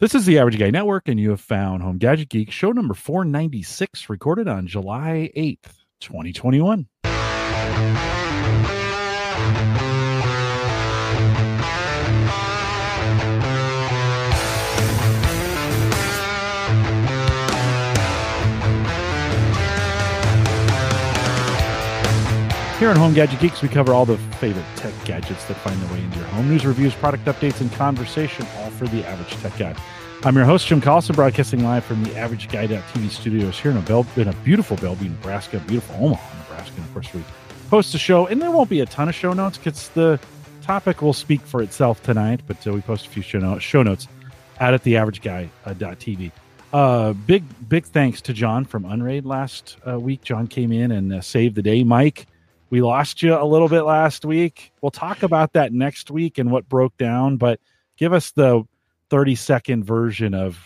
This is the Average Guy Network, and you have found Home Gadget Geek, show number 496, recorded on July 8th, 2021. Here on Home Gadget Geeks, we cover all the favorite tech gadgets that find their way into your home. News, reviews, product updates, and conversation, all for the average tech guy. I'm your host, Jim Collison, broadcasting live from the Average Guy.tv studios here in a, in a beautiful Bellevue, Nebraska, beautiful Omaha, Nebraska. And of course, we post the show, and there won't be a ton of show notes because the topic will speak for itself tonight, but uh, we post a few show, notes, show notes out at the averageguy.tv. Uh, big, big thanks to John from Unraid last uh, week. John came in and uh, saved the day. Mike, we lost you a little bit last week. We'll talk about that next week and what broke down, but give us the 30 second version of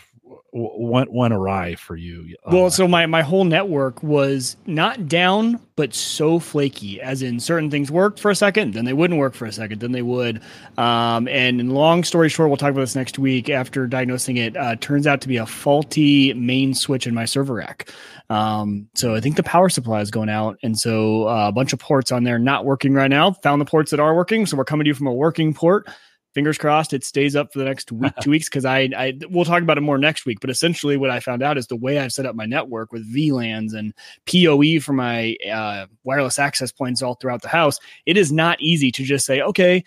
what went awry for you. Well, so my my whole network was not down, but so flaky. As in, certain things worked for a second, then they wouldn't work for a second, then they would. Um, and in long story short, we'll talk about this next week. After diagnosing it, uh, turns out to be a faulty main switch in my server rack. Um, so I think the power supply is going out, and so uh, a bunch of ports on there not working right now. Found the ports that are working, so we're coming to you from a working port fingers crossed it stays up for the next week two weeks because I, I we'll talk about it more next week but essentially what i found out is the way i've set up my network with vlans and poe for my uh, wireless access points all throughout the house it is not easy to just say okay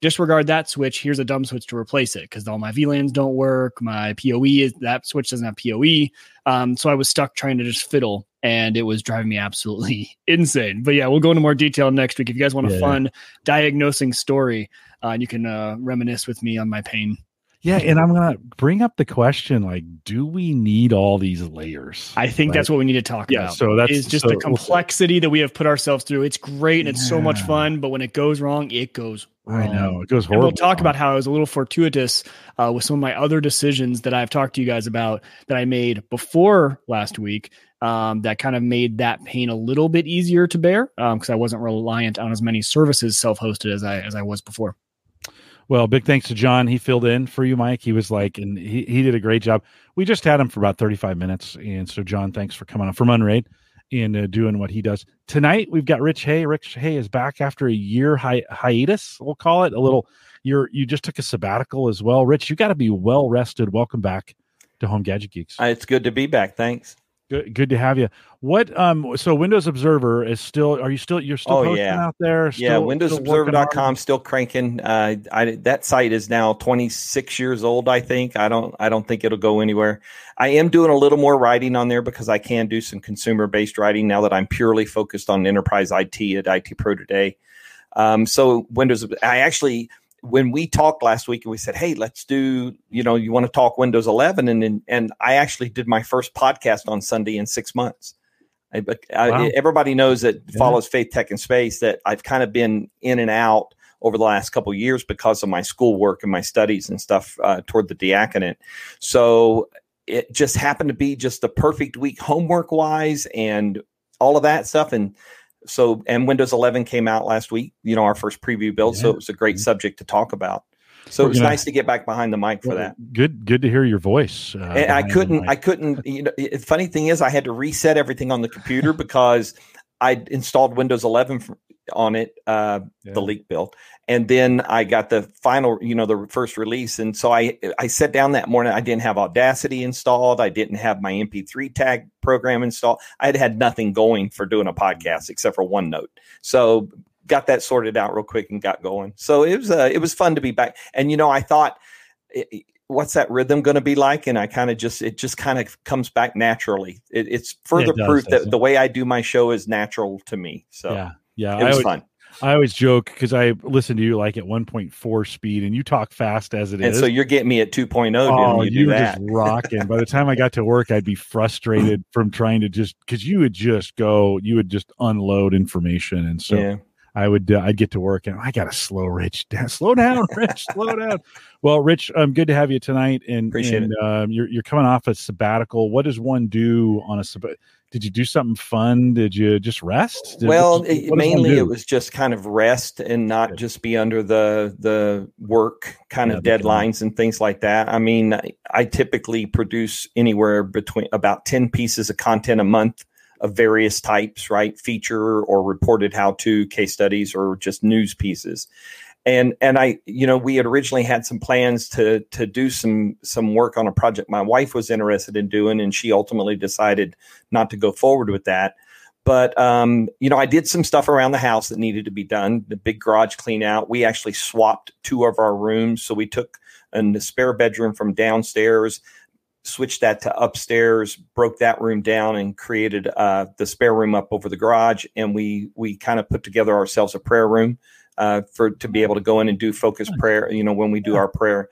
disregard that switch. Here's a dumb switch to replace it because all my vlans don't work my poe is that switch doesn't have poe um, so i was stuck trying to just fiddle and it was driving me absolutely insane. But yeah we'll go into more detail next week if you guys want a yeah. fun diagnosing story uh, and you can uh, reminisce with me on my pain. Yeah, and I'm gonna bring up the question: like, do we need all these layers? I think right? that's what we need to talk yeah, about. So that's is just so, the complexity that we have put ourselves through. It's great and it's yeah. so much fun, but when it goes wrong, it goes wrong. I know it goes horrible. And we'll talk about how I was a little fortuitous uh, with some of my other decisions that I've talked to you guys about that I made before last week. Um, that kind of made that pain a little bit easier to bear because um, I wasn't reliant on as many services self-hosted as I as I was before. Well, big thanks to John. He filled in for you, Mike. He was like, and he, he did a great job. We just had him for about 35 minutes. And so, John, thanks for coming on from Unraid and uh, doing what he does. Tonight, we've got Rich Hay. Rich Hay is back after a year hi- hiatus, we'll call it a little. You're, you just took a sabbatical as well. Rich, you got to be well rested. Welcome back to Home Gadget Geeks. Uh, it's good to be back. Thanks. Good, good to have you. What um so Windows Observer is still are you still you're still oh, posting yeah. out there? Still, yeah, windowsobserver.com still cranking. Uh I that site is now 26 years old, I think. I don't I don't think it'll go anywhere. I am doing a little more writing on there because I can do some consumer based writing now that I'm purely focused on enterprise IT at IT Pro today. Um so Windows I actually when we talked last week and we said, "Hey, let's do," you know, you want to talk Windows 11, and and, and I actually did my first podcast on Sunday in six months. I, I, wow. everybody knows that yeah. follows Faith Tech and Space that I've kind of been in and out over the last couple years because of my schoolwork and my studies and stuff uh, toward the diaconate. So it just happened to be just the perfect week homework wise and all of that stuff and so and Windows 11 came out last week. You know, our first preview build, yeah. so it was a great subject to talk about. So it was nice to get back behind the mic for that. Good, good to hear your voice. Uh, and I couldn't, I couldn't. You know, the funny thing is, I had to reset everything on the computer because I installed Windows 11 on it, uh, yeah. the leak build, and then I got the final, you know, the first release. And so I I sat down that morning. I didn't have Audacity installed. I didn't have my MP3 tag program installed. I had had nothing going for doing a podcast except for OneNote. So got that sorted out real quick and got going. So it was uh, it was fun to be back. And you know, I thought. It, what's that rhythm going to be like and i kind of just it just kind of comes back naturally it, it's further it does, proof that the way i do my show is natural to me so yeah yeah, it was I always, fun. I always joke because I listen to you like at 1.4 speed, and you talk fast as it and is. so you're getting me at 2.0. Oh, you, oh, you were just rocking. By the time I got to work, I'd be frustrated from trying to just because you would just go, you would just unload information, and so. Yeah. I would uh, I'd get to work and I got to slow Rich down, slow down, Rich, slow down. Well, Rich, um, good to have you tonight, and appreciate and, it. Um, you're you're coming off a sabbatical. What does one do on a sabbatical? Did you do something fun? Did you just rest? Did, well, what, it, mainly it was just kind of rest and not Good. just be under the the work kind yeah, of deadlines and things like that. I mean, I, I typically produce anywhere between about ten pieces of content a month of various types, right? Feature or reported how to case studies or just news pieces. And and I, you know, we had originally had some plans to to do some some work on a project my wife was interested in doing, and she ultimately decided not to go forward with that. But um, you know, I did some stuff around the house that needed to be done. The big garage clean out. We actually swapped two of our rooms, so we took a spare bedroom from downstairs switched that to upstairs, broke that room down, and created uh, the spare room up over the garage. And we we kind of put together ourselves a prayer room uh, for to be able to go in and do focused prayer. You know, when we do our prayer,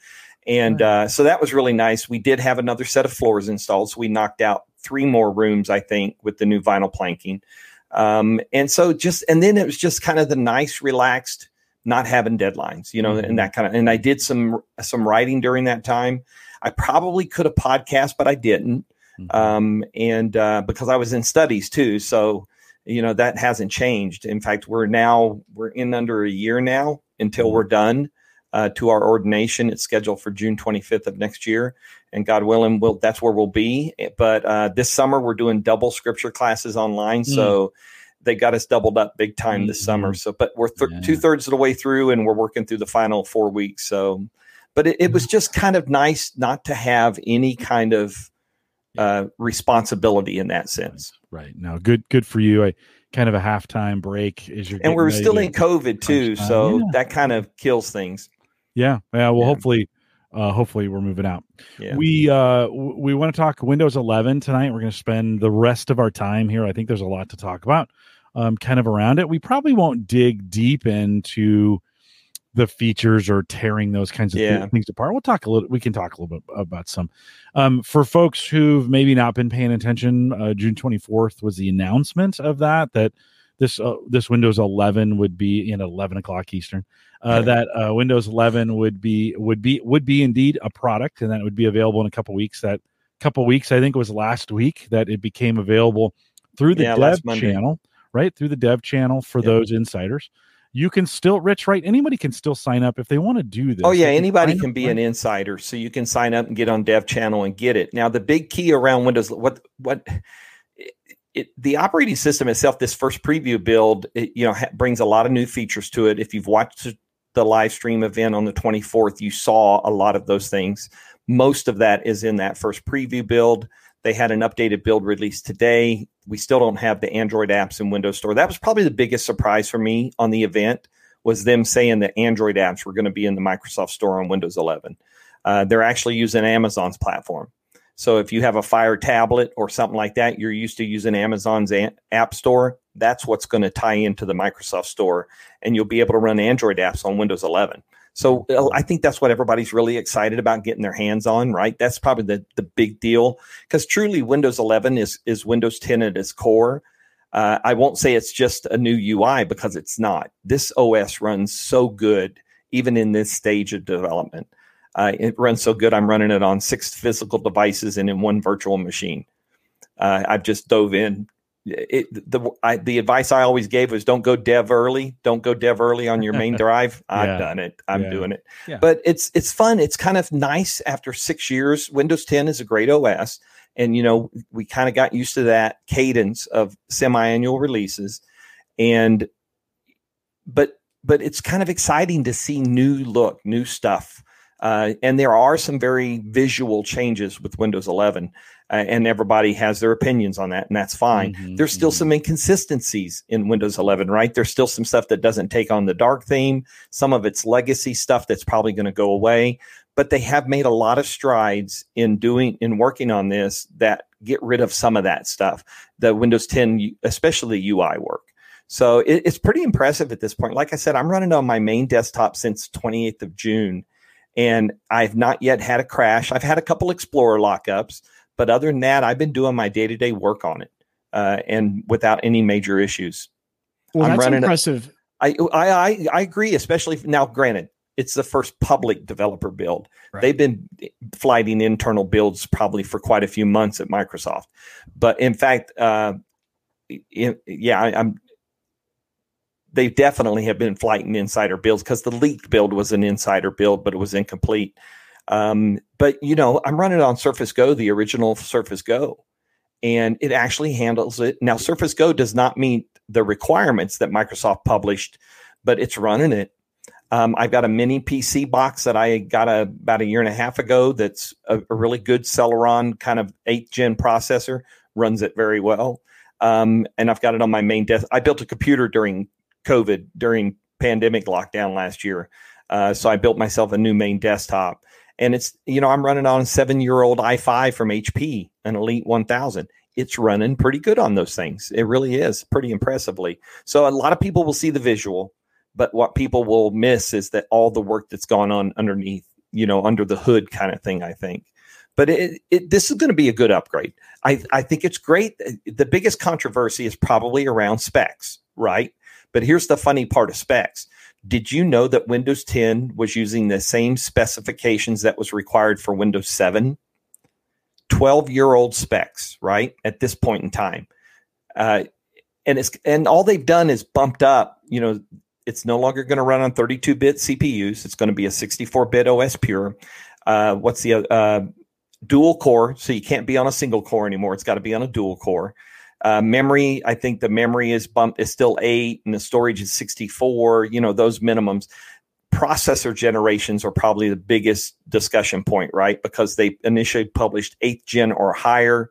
and uh, so that was really nice. We did have another set of floors installed, so we knocked out three more rooms, I think, with the new vinyl planking. Um, and so just and then it was just kind of the nice, relaxed, not having deadlines, you know, mm-hmm. and that kind of. And I did some some writing during that time. I probably could have podcast, but I didn't. Mm-hmm. Um, and uh, because I was in studies too, so you know that hasn't changed. In fact, we're now we're in under a year now until we're done uh, to our ordination. It's scheduled for June 25th of next year, and God willing, we'll, that's where we'll be. But uh, this summer we're doing double scripture classes online, mm. so they got us doubled up big time mm-hmm. this summer. So, but we're th- yeah. two thirds of the way through, and we're working through the final four weeks. So but it, it was just kind of nice not to have any kind of uh, responsibility in that sense. Right. No, good. Good for you. I kind of a halftime break is your and we're still in COVID too, so yeah. that kind of kills things. Yeah. Yeah. Well, yeah. hopefully, uh, hopefully we're moving out. Yeah. We uh, we want to talk Windows 11 tonight. We're going to spend the rest of our time here. I think there's a lot to talk about, um, kind of around it. We probably won't dig deep into the features or tearing those kinds of yeah. things apart. We'll talk a little. We can talk a little bit about some. Um, for folks who've maybe not been paying attention, uh, June twenty fourth was the announcement of that that this uh, this Windows 11 would be in 11 o'clock Eastern. Uh, that uh, Windows 11 would be would be would be indeed a product, and that would be available in a couple weeks. That couple weeks, I think it was last week that it became available through the yeah, dev channel, right through the dev channel for yep. those insiders you can still rich right anybody can still sign up if they want to do this. Oh yeah anybody can, be an insider so you can sign up and get on dev channel and get it. Now the big key around windows what what it, the operating system itself this first preview build it, you know ha- brings a lot of new features to it. If you've watched the live stream event on the 24th you saw a lot of those things. Most of that is in that first preview build they had an updated build released today. We still don't have the Android apps in Windows Store. That was probably the biggest surprise for me on the event was them saying that Android apps were going to be in the Microsoft Store on Windows 11. Uh, they're actually using Amazon's platform. So if you have a Fire tablet or something like that, you're used to using Amazon's App Store. That's what's going to tie into the Microsoft Store, and you'll be able to run Android apps on Windows 11. So I think that's what everybody's really excited about getting their hands on, right? That's probably the, the big deal because truly Windows 11 is, is Windows 10 at its core. Uh, I won't say it's just a new UI because it's not. This OS runs so good, even in this stage of development. Uh, it runs so good, I'm running it on six physical devices and in one virtual machine. Uh, I've just dove in it, the I, the advice I always gave was don't go dev early. Don't go dev early on your main drive. I've yeah. done it. I'm yeah. doing it. Yeah. But it's it's fun. It's kind of nice after six years. Windows 10 is a great OS, and you know we kind of got used to that cadence of semi-annual releases, and but but it's kind of exciting to see new look, new stuff. Uh, and there are some very visual changes with Windows 11 uh, and everybody has their opinions on that, and that's fine. Mm-hmm, There's still mm-hmm. some inconsistencies in Windows 11, right? There's still some stuff that doesn't take on the dark theme, some of its legacy stuff that's probably going to go away. But they have made a lot of strides in doing in working on this that get rid of some of that stuff. The Windows 10, especially UI work. So it, it's pretty impressive at this point. Like I said, I'm running on my main desktop since 28th of June, and I've not yet had a crash. I've had a couple Explorer lockups but other than that, I've been doing my day to day work on it, uh, and without any major issues. Well, I'm that's impressive. I, I I agree, especially now. Granted, it's the first public developer build. Right. They've been flighting internal builds probably for quite a few months at Microsoft, but in fact, uh, in, yeah, I, am They definitely have been flighting insider builds because the leaked build was an insider build, but it was incomplete. Um, but you know, I'm running on Surface Go, the original Surface Go, and it actually handles it. Now, Surface Go does not meet the requirements that Microsoft published, but it's running it. Um, I've got a mini PC box that I got a, about a year and a half ago. That's a, a really good Celeron kind of eighth gen processor. Runs it very well, um, and I've got it on my main desk. I built a computer during COVID, during pandemic lockdown last year, uh, so I built myself a new main desktop and it's you know I'm running on a seven year old i5 from HP, an Elite 1000. It's running pretty good on those things. It really is pretty impressively. So a lot of people will see the visual, but what people will miss is that all the work that's gone on underneath, you know, under the hood kind of thing. I think, but it, it this is going to be a good upgrade. I I think it's great. The biggest controversy is probably around specs, right? But here's the funny part of specs did you know that Windows 10 was using the same specifications that was required for Windows 7? 12 year old specs, right? At this point in time. Uh, and it's and all they've done is bumped up, you know, it's no longer going to run on 32 bit CPUs. It's going to be a 64 bit OS pure. Uh, what's the uh, dual core? So you can't be on a single core anymore. It's got to be on a dual core. Uh, memory, I think the memory is bumped is still eight, and the storage is 64. You know those minimums. Processor generations are probably the biggest discussion point, right? Because they initially published eighth gen or higher,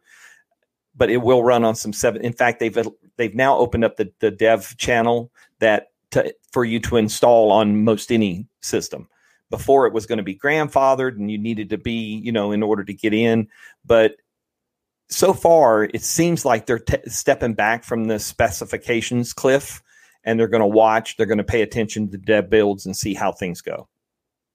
but it will run on some seven. In fact, they've they've now opened up the, the dev channel that to, for you to install on most any system. Before it was going to be grandfathered, and you needed to be, you know, in order to get in. But so far, it seems like they're stepping back from the specifications cliff and they're going to watch, they're going to pay attention to the dev builds and see how things go.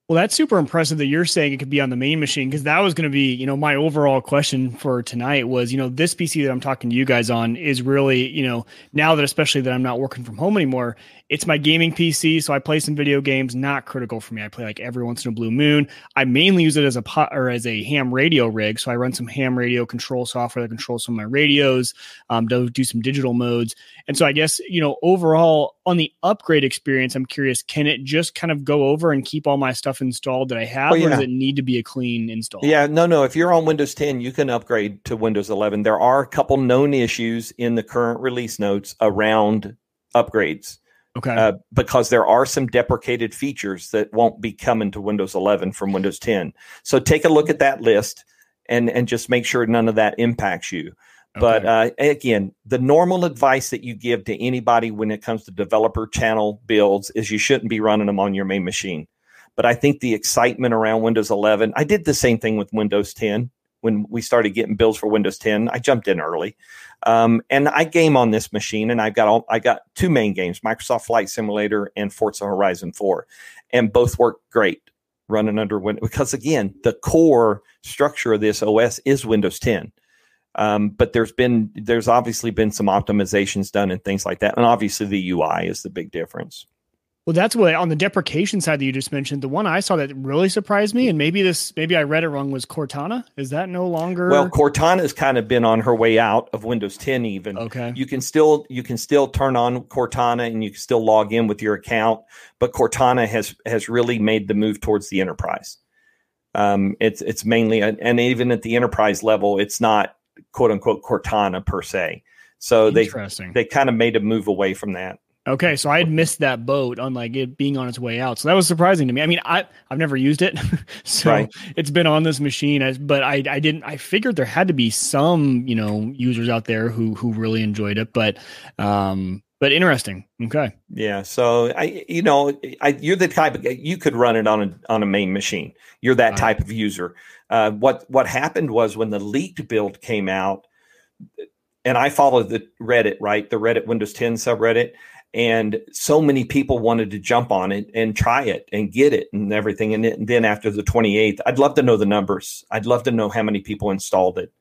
Well, that's super impressive that you're saying it could be on the main machine because that was going to be, you know, my overall question for tonight was, you know, this PC that I'm talking to you guys on is really, you know, now that especially that I'm not working from home anymore, it's my gaming PC, so I play some video games. Not critical for me. I play like every once in a blue moon. I mainly use it as a pot or as a ham radio rig. So I run some ham radio control software that controls some of my radios. Um, do do some digital modes, and so I guess you know overall on the upgrade experience, I'm curious. Can it just kind of go over and keep all my stuff installed that I have, oh, yeah. or does it need to be a clean install? Yeah, no, no. If you're on Windows 10, you can upgrade to Windows 11. There are a couple known issues in the current release notes around upgrades. Okay. Uh, because there are some deprecated features that won't be coming to Windows 11 from Windows 10. So take a look at that list and and just make sure none of that impacts you. Okay. But uh, again, the normal advice that you give to anybody when it comes to developer channel builds is you shouldn't be running them on your main machine. But I think the excitement around Windows 11, I did the same thing with Windows 10 when we started getting builds for Windows 10. I jumped in early, um, and I game on this machine, and I've got all, I got two main games: Microsoft Flight Simulator and Forza Horizon 4, and both work great running under Windows because again, the core structure of this OS is Windows 10. Um, but there's been there's obviously been some optimizations done and things like that, and obviously the UI is the big difference. Well, that's what on the deprecation side that you just mentioned. The one I saw that really surprised me, and maybe this, maybe I read it wrong, was Cortana. Is that no longer? Well, Cortana has kind of been on her way out of Windows 10. Even okay, you can still you can still turn on Cortana and you can still log in with your account, but Cortana has has really made the move towards the enterprise. Um, it's it's mainly and even at the enterprise level, it's not quote unquote Cortana per se. So they they kind of made a move away from that. Okay, so I had missed that boat on like it being on its way out. So that was surprising to me. I mean, I I've never used it, so right. it's been on this machine. As, but I I didn't. I figured there had to be some you know users out there who who really enjoyed it. But um, but interesting. Okay. Yeah. So I you know I you're the type of you could run it on a on a main machine. You're that type of user. Uh, what what happened was when the leaked build came out, and I followed the Reddit right, the Reddit Windows 10 subreddit and so many people wanted to jump on it and try it and get it and everything. And, then after the 28th i'd love to know the numbers. I'd love to know how many people installed it.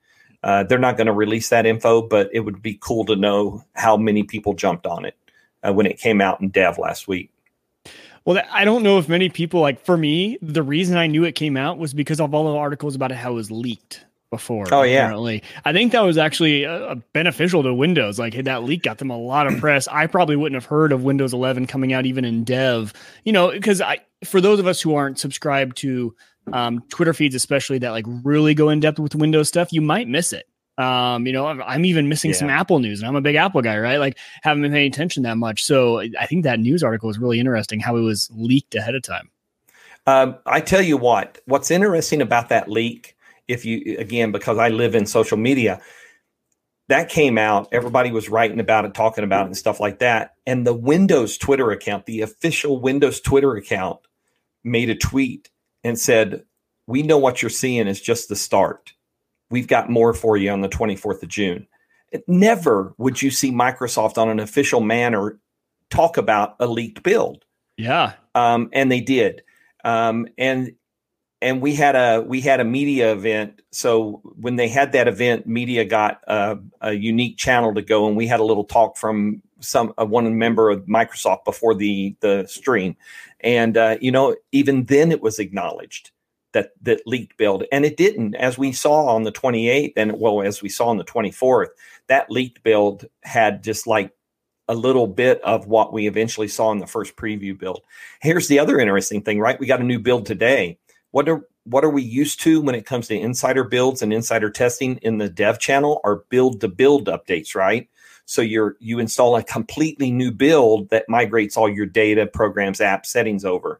Uh, they're not going to release that info but it would be cool to know how many people jumped on it uh, when it came out in dev last week. Well, I don't know if many people like for me, the reason I knew it came out was because of all the articles about how it was leaked before. Oh yeah, apparently. I think that was actually uh, beneficial to Windows. Like that leak got them a lot of press. I probably wouldn't have heard of Windows 11 coming out even in dev. You know, because I for those of us who aren't subscribed to um, Twitter feeds, especially that like really go in depth with Windows stuff, you might miss it. Um, you know, I'm even missing yeah. some Apple news, and I'm a big Apple guy, right? Like, haven't been paying attention that much. So I think that news article was really interesting how it was leaked ahead of time. Um, I tell you what, what's interesting about that leak, if you again, because I live in social media, that came out, everybody was writing about it, talking about it, and stuff like that. And the Windows Twitter account, the official Windows Twitter account, made a tweet and said, We know what you're seeing is just the start we've got more for you on the 24th of June. Never would you see Microsoft on an official manner talk about a leaked build. Yeah. Um, and they did. Um, and and we had a we had a media event. So when they had that event, media got a, a unique channel to go, and we had a little talk from some uh, one member of Microsoft before the the stream, and uh, you know even then it was acknowledged that that leaked build and it didn't. As we saw on the 28th and well as we saw on the 24th that leaked build had just like a little bit of what we eventually saw in the first preview build. Here's the other interesting thing right? We got a new build today what are what are we used to when it comes to insider builds and insider testing in the dev channel are build to build updates right so you're you install a completely new build that migrates all your data programs apps settings over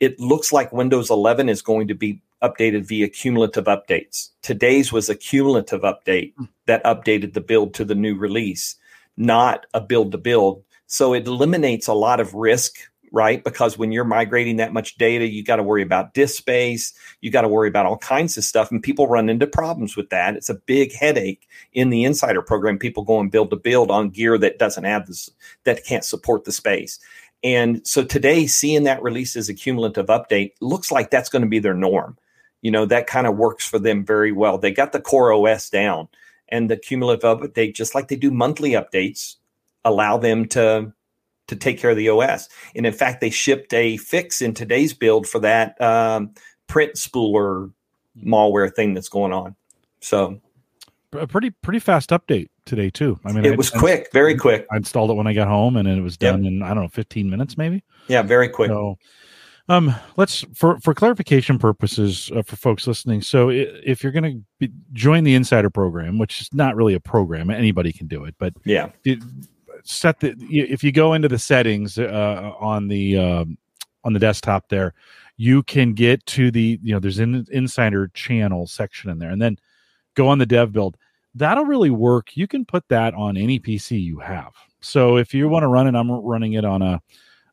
it looks like Windows 11 is going to be updated via cumulative updates. Today's was a cumulative update hmm. that updated the build to the new release, not a build to build. So it eliminates a lot of risk, right? Because when you're migrating that much data, you got to worry about disk space, you got to worry about all kinds of stuff, and people run into problems with that. It's a big headache in the insider program. People go and build to build on gear that doesn't have this, that can't support the space. And so today, seeing that release as a cumulative update looks like that's going to be their norm. You know, that kind of works for them very well. They got the core OS down, and the cumulative update, just like they do monthly updates, allow them to to take care of the OS. And in fact, they shipped a fix in today's build for that um, print spooler malware thing that's going on. So a pretty pretty fast update today too. I mean, it I, was quick, very quick. I installed it when I got home, and it was done yep. in I don't know, fifteen minutes maybe. Yeah, very quick. So, um, let's for for clarification purposes uh, for folks listening. So, if you're going to join the Insider program, which is not really a program, anybody can do it, but yeah, it, set the if you go into the settings uh, on the um, on the desktop there, you can get to the you know there's an insider channel section in there, and then go on the dev build that'll really work. You can put that on any PC you have. So if you want to run it, I'm running it on a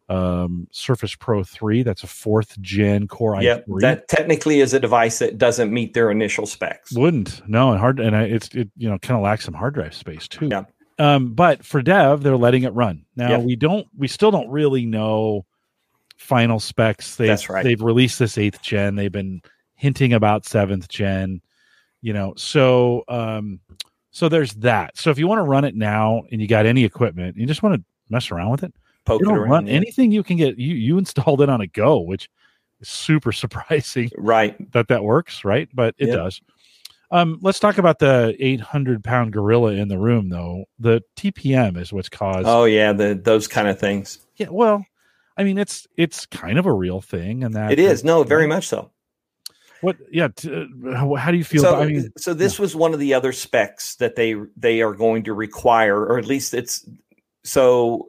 um, Surface Pro 3. That's a fourth gen Core yep, i3. That technically is a device that doesn't meet their initial specs. Wouldn't no, and hard, and it's it you know kind of lacks some hard drive space too. Yeah. Um, but for dev, they're letting it run. Now we don't, we still don't really know final specs. They've, That's right. They've released this eighth gen. They've been hinting about seventh gen you know so um so there's that so if you want to run it now and you got any equipment you just want to mess around with it Poke it run anything you can get you you installed it on a go which is super surprising right that that works right but it yep. does um let's talk about the 800 pound gorilla in the room though the tpm is what's caused oh yeah the those kind of things yeah well i mean it's it's kind of a real thing and that it is no very much so what? Yeah. T- uh, how, how, do you feel? So, about, I mean, so this yeah. was one of the other specs that they they are going to require, or at least it's so.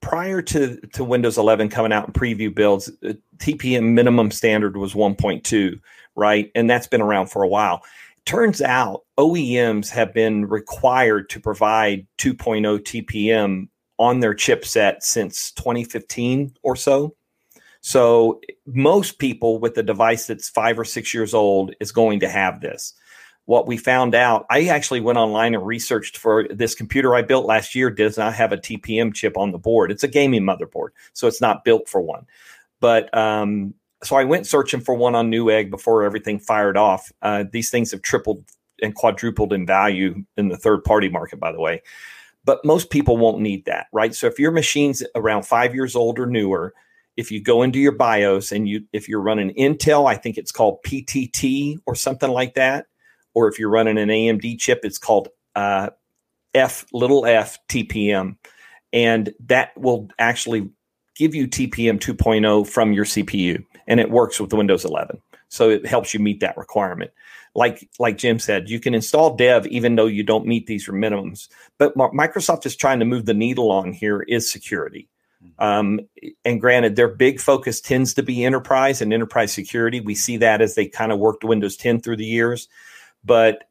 Prior to to Windows 11 coming out in preview builds, uh, TPM minimum standard was 1.2, right? And that's been around for a while. Turns out OEMs have been required to provide 2.0 TPM on their chipset since 2015 or so. So most people with a device that's five or six years old is going to have this. What we found out, I actually went online and researched for this computer I built last year does not have a TPM chip on the board. It's a gaming motherboard, so it's not built for one. But um, so I went searching for one on Newegg before everything fired off. Uh, these things have tripled and quadrupled in value in the third party market, by the way. but most people won't need that, right? So if your machine's around five years old or newer, if you go into your BIOS and you if you're running Intel, I think it's called PTT or something like that, or if you're running an AMD chip, it's called uh, F little f TPM, and that will actually give you TPM 2.0 from your CPU, and it works with Windows 11. So it helps you meet that requirement. Like like Jim said, you can install Dev even though you don't meet these minimums. But Microsoft is trying to move the needle on here is security. Um, and granted, their big focus tends to be enterprise and enterprise security. We see that as they kind of worked Windows 10 through the years. But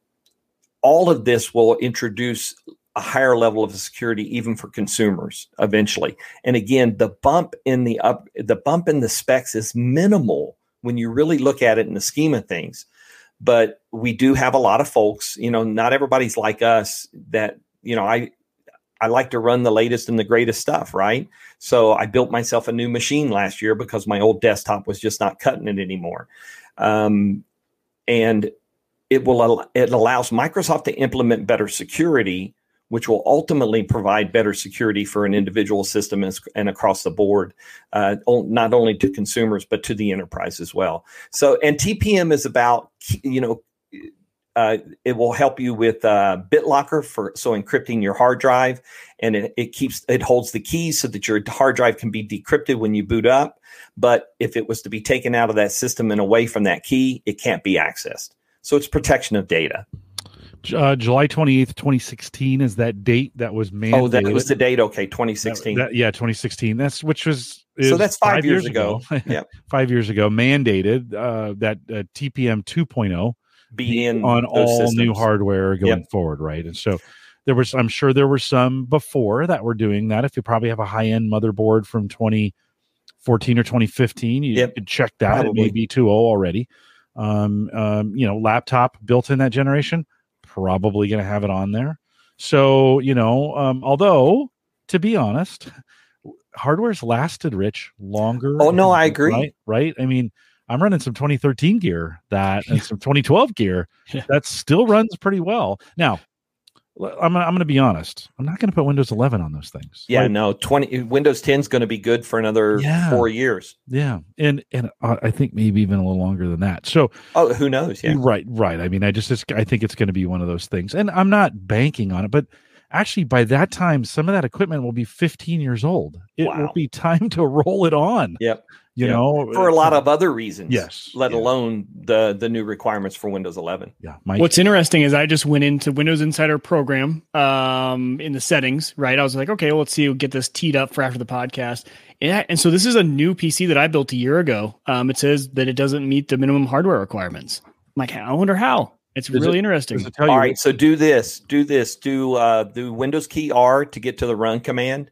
all of this will introduce a higher level of security even for consumers eventually. And again, the bump in the up the bump in the specs is minimal when you really look at it in the scheme of things. But we do have a lot of folks, you know, not everybody's like us that, you know, I I like to run the latest and the greatest stuff, right? So I built myself a new machine last year because my old desktop was just not cutting it anymore. Um, and it will it allows Microsoft to implement better security which will ultimately provide better security for an individual system and across the board, uh, not only to consumers but to the enterprise as well. So, and TPM is about you know. Uh, it will help you with uh, BitLocker for so encrypting your hard drive, and it, it keeps it holds the keys so that your hard drive can be decrypted when you boot up. But if it was to be taken out of that system and away from that key, it can't be accessed. So it's protection of data uh, July 28th, 2016 is that date that was mandated. Oh, that was the date. Okay, 2016. That, that, yeah, 2016. That's which was so that's five, five years, years, ago. ago. yeah, five years ago, mandated uh, that uh, TPM 2.0 be in on all systems. new hardware going yep. forward, right? And so there was, I'm sure there were some before that were doing that. If you probably have a high end motherboard from 2014 or 2015, you yep. could check that. Probably. It may be too old already. Um, um, you know, laptop built in that generation probably going to have it on there. So, you know, um, although to be honest, hardware's lasted rich longer. Oh, no, I agree. Right. Right. I mean, I'm running some 2013 gear that and some 2012 gear yeah. that still runs pretty well. Now, I'm I'm going to be honest. I'm not going to put Windows 11 on those things. Yeah, like, no. 20 Windows 10 is going to be good for another yeah, 4 years. Yeah. And and uh, I think maybe even a little longer than that. So Oh, who knows? Yeah. Right, right. I mean, I just I think it's going to be one of those things. And I'm not banking on it, but actually by that time some of that equipment will be 15 years old. It wow. will be time to roll it on. Yep you yeah. know for a lot of other reasons yes let yeah. alone the the new requirements for windows 11 yeah Mike. what's interesting is i just went into windows insider program um in the settings right i was like okay well, let's see we'll get this teed up for after the podcast yeah and so this is a new pc that i built a year ago um it says that it doesn't meet the minimum hardware requirements I'm like i wonder how it's does really it, interesting. All right, so do this, do this, do uh, do Windows key R to get to the run command,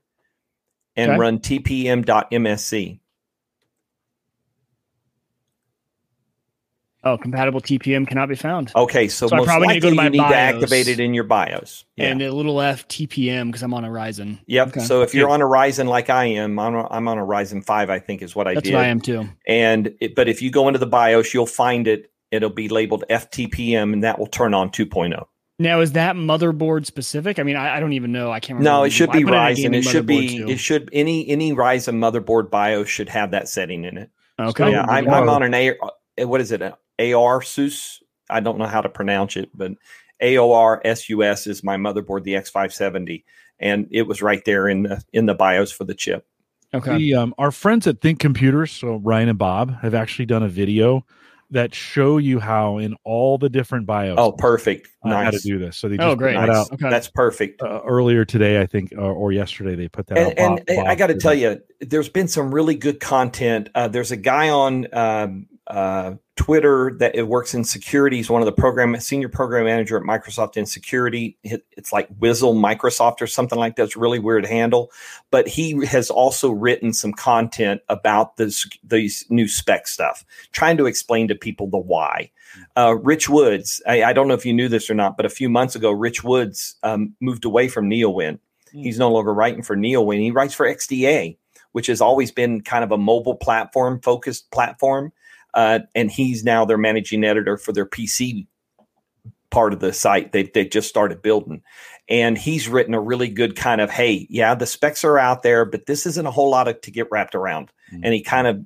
and okay. run tpm.msc. Oh, compatible TPM cannot be found. Okay, so, so most probably likely go to my you need BIOS to activate it in your BIOS. Yeah. And a little F TPM because I'm on a Ryzen. Yep. Okay. So if you're on a Ryzen like I am, I'm, a, I'm on a Ryzen 5, I think is what I That's did. What I am too. And it, but if you go into the BIOS, you'll find it. It'll be labeled FTPM, and that will turn on 2.0. Now, is that motherboard specific? I mean, I, I don't even know. I can't remember. No, it should be Ryzen. It should be. Too. It should any any Ryzen motherboard BIOS should have that setting in it. Okay. So, yeah, oh, I'm, I'm on an A. Uh, what is it? AOR I don't know how to pronounce it, but AORUS is my motherboard, the X570, and it was right there in the in the BIOS for the chip. Okay. The, um, our friends at Think Computers, so Ryan and Bob, have actually done a video that show you how in all the different BIOS. Oh, perfect! Uh, nice. How to do this? So they just oh, great. Nice. Out, okay. That's perfect. Uh, earlier today, I think, or, or, yesterday, they put that. And, and, and I got to tell you, there's been some really good content. Uh, there's a guy on um, uh, Twitter that it works in security. He's one of the program senior program manager at Microsoft in security. It's like Wizzle Microsoft or something like that. It's really weird handle, but he has also written some content about this these new spec stuff, trying to explain to people the why. Uh, Rich Woods, I, I, don't know if you knew this or not, but a few months ago, Rich Woods um, moved away from Neowin. Mm. He's no longer writing for Neowin. He writes for XDA, which has always been kind of a mobile platform focused platform uh, and he's now their managing editor for their PC part of the site they they just started building, and he's written a really good kind of hey, yeah, the specs are out there, but this isn't a whole lot of, to get wrapped around, mm-hmm. and he kind of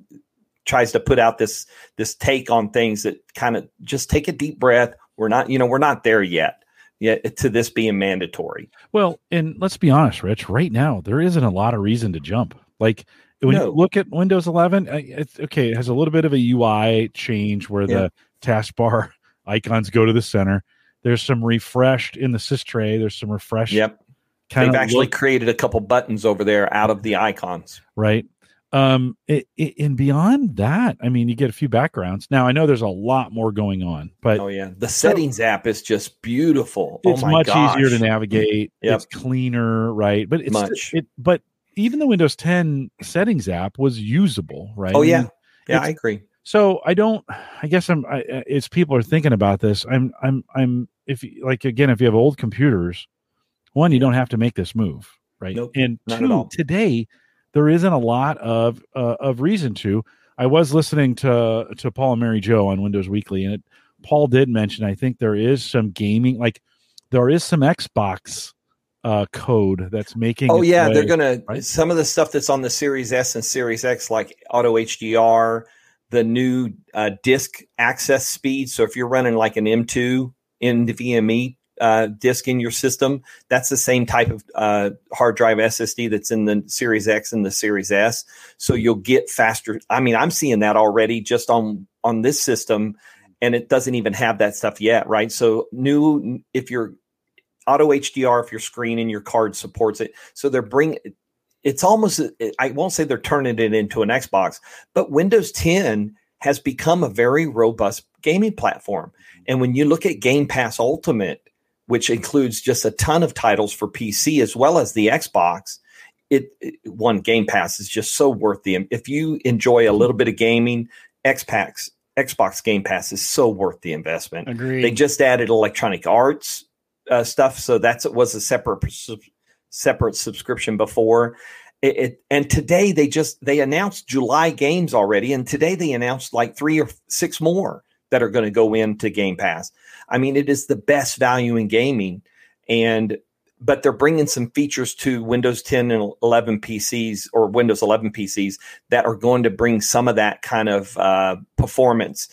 tries to put out this this take on things that kind of just take a deep breath. We're not, you know, we're not there yet yet to this being mandatory. Well, and let's be honest, Rich. Right now, there isn't a lot of reason to jump. Like when no. you look at Windows 11, it's okay. It has a little bit of a UI change where yeah. the taskbar icons go to the center. There's some refreshed in the sys tray. There's some refreshed. Yep. They've actually look, created a couple buttons over there out of the icons. Right. Um, it, it, and beyond that, I mean, you get a few backgrounds. Now, I know there's a lot more going on, but oh yeah, the settings so, app is just beautiful. Oh it's oh much gosh. easier to navigate. Yep. It's cleaner, right? But it's much. It, but even the Windows 10 settings app was usable, right? Oh yeah, yeah, I agree. So I don't. I guess I'm. I, it's people are thinking about this. I'm. I'm. I'm. If like again, if you have old computers, one, you don't have to make this move, right? Nope, and two, today there isn't a lot of uh, of reason to. I was listening to to Paul and Mary Jo on Windows Weekly, and it, Paul did mention I think there is some gaming, like there is some Xbox uh, code that's making. Oh yeah, way, they're gonna right? some of the stuff that's on the Series S and Series X, like Auto HDR, the new uh, disk access speed. So if you're running like an M2 in NVMe uh, disk in your system, that's the same type of uh, hard drive SSD that's in the Series X and the Series S. So you'll get faster. I mean, I'm seeing that already just on on this system, and it doesn't even have that stuff yet, right? So new if your auto HDR, if your screen and your card supports it, so they're bringing. It's almost. I won't say they're turning it into an Xbox, but Windows 10 has become a very robust gaming platform. Mm-hmm. And when you look at Game Pass Ultimate, which includes just a ton of titles for PC as well as the Xbox. It, it, one Game Pass is just so worth the. If you enjoy a little bit of gaming, Xbox Xbox Game Pass is so worth the investment. Agreed. They just added Electronic Arts uh, stuff, so that's it was a separate separate subscription before. It, it, and today they just they announced July games already, and today they announced like three or six more that are going to go into Game Pass. I mean, it is the best value in gaming, and but they're bringing some features to Windows 10 and 11 PCs or Windows 11 PCs that are going to bring some of that kind of uh, performance,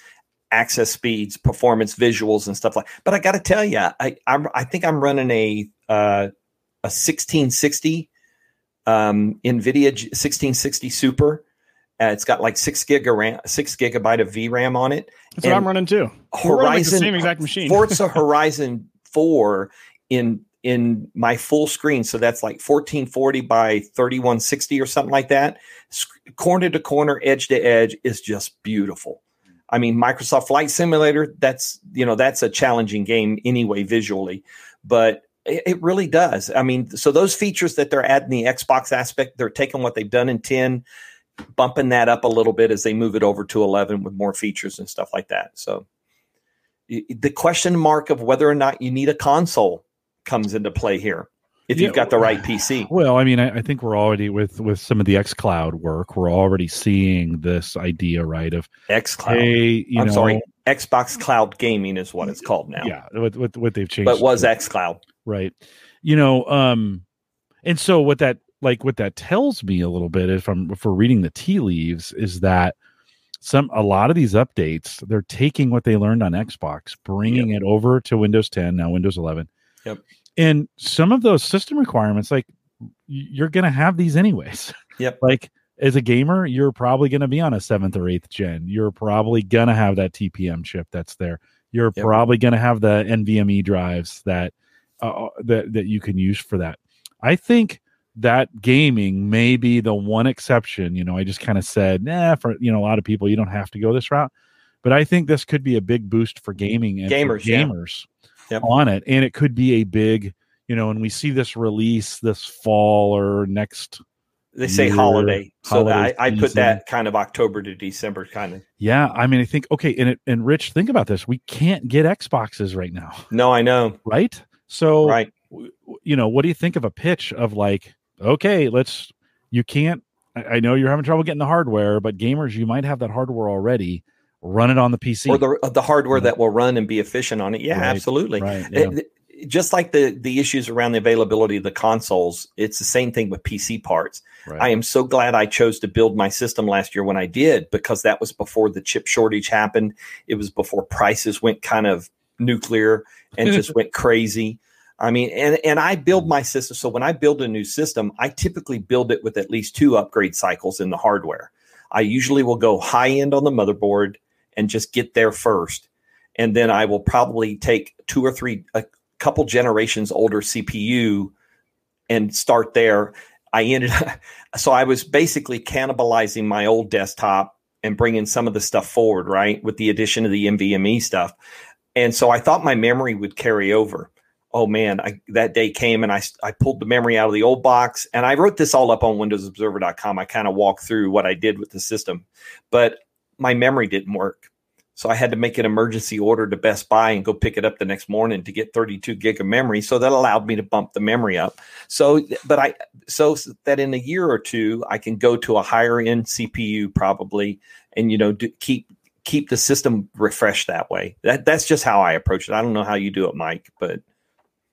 access speeds, performance visuals, and stuff like. But I got to tell you, I, I, I think I'm running a uh, a 1660 um, NVIDIA 1660 Super uh, it's got like six gig of RAM, six gigabyte of VRAM on it. That's and what I'm running too. Horizon, running like same exact machine. Forza Horizon Four in in my full screen, so that's like 1440 by 3160 or something like that. Corner to corner, edge to edge is just beautiful. I mean, Microsoft Flight Simulator. That's you know that's a challenging game anyway visually, but it, it really does. I mean, so those features that they're adding the Xbox aspect, they're taking what they've done in 10 bumping that up a little bit as they move it over to 11 with more features and stuff like that. So the question mark of whether or not you need a console comes into play here if you've got the right PC. Well, I mean, I, I, think we're already with with some of the X Cloud work. We're already seeing this idea, right? Of X Cloud. Hey, I'm know, sorry, Xbox Cloud Gaming is what it's called now. Yeah, what what, what they've changed, but was X Cloud right? You know, um, and so what that like what that tells me a little bit if I'm if we're reading the tea leaves is that some a lot of these updates they're taking what they learned on Xbox, bringing yep. it over to Windows 10 now Windows 11. Yep. And some of those system requirements, like you're going to have these anyways. Yep. like as a gamer, you're probably going to be on a seventh or eighth gen. You're probably going to have that TPM chip that's there. You're yep. probably going to have the NVMe drives that uh, that that you can use for that. I think that gaming may be the one exception. You know, I just kind of said, nah, for you know, a lot of people, you don't have to go this route. But I think this could be a big boost for gaming and gamers, gamers yeah. On it. And it could be a big, you know, and we see this release this fall or next they say year, holiday. So holiday I, I put that kind of October to December kind of. Yeah. I mean, I think okay, and it and Rich, think about this. We can't get Xboxes right now. No, I know. Right? So right. you know, what do you think of a pitch of like okay, let's. You can't. I know you're having trouble getting the hardware, but gamers, you might have that hardware already. Run it on the PC or the uh, the hardware that will run and be efficient on it. Yeah, Right, absolutely. right, yeah. It- just like the the issues around the availability of the consoles, it's the same thing with PC parts. Right. I am so glad I chose to build my system last year when I did because that was before the chip shortage happened. It was before prices went kind of nuclear and just went crazy. I mean, and and I build mm. my system. So when I build a new system, I typically build it with at least two upgrade cycles in the hardware. I usually will go high end on the motherboard and just get there first, and then I will probably take two or three a couple generations older CPU and start there. I ended up, so I was basically cannibalizing my old desktop and bringing some of the stuff forward, right, with the addition of the NVMe stuff. And so I thought my memory would carry over. Oh man, I, that day came and I, I pulled the memory out of the old box and I wrote this all up on windowsobserver.com. I kind of walked through what I did with the system, but my memory didn't work. So I had to make an emergency order to Best Buy and go pick it up the next morning to get 32 gig of memory. So that allowed me to bump the memory up. So, but I, so that in a year or two, I can go to a higher end CPU probably, and you know, do, keep keep the system refreshed that way. That that's just how I approach it. I don't know how you do it, Mike, but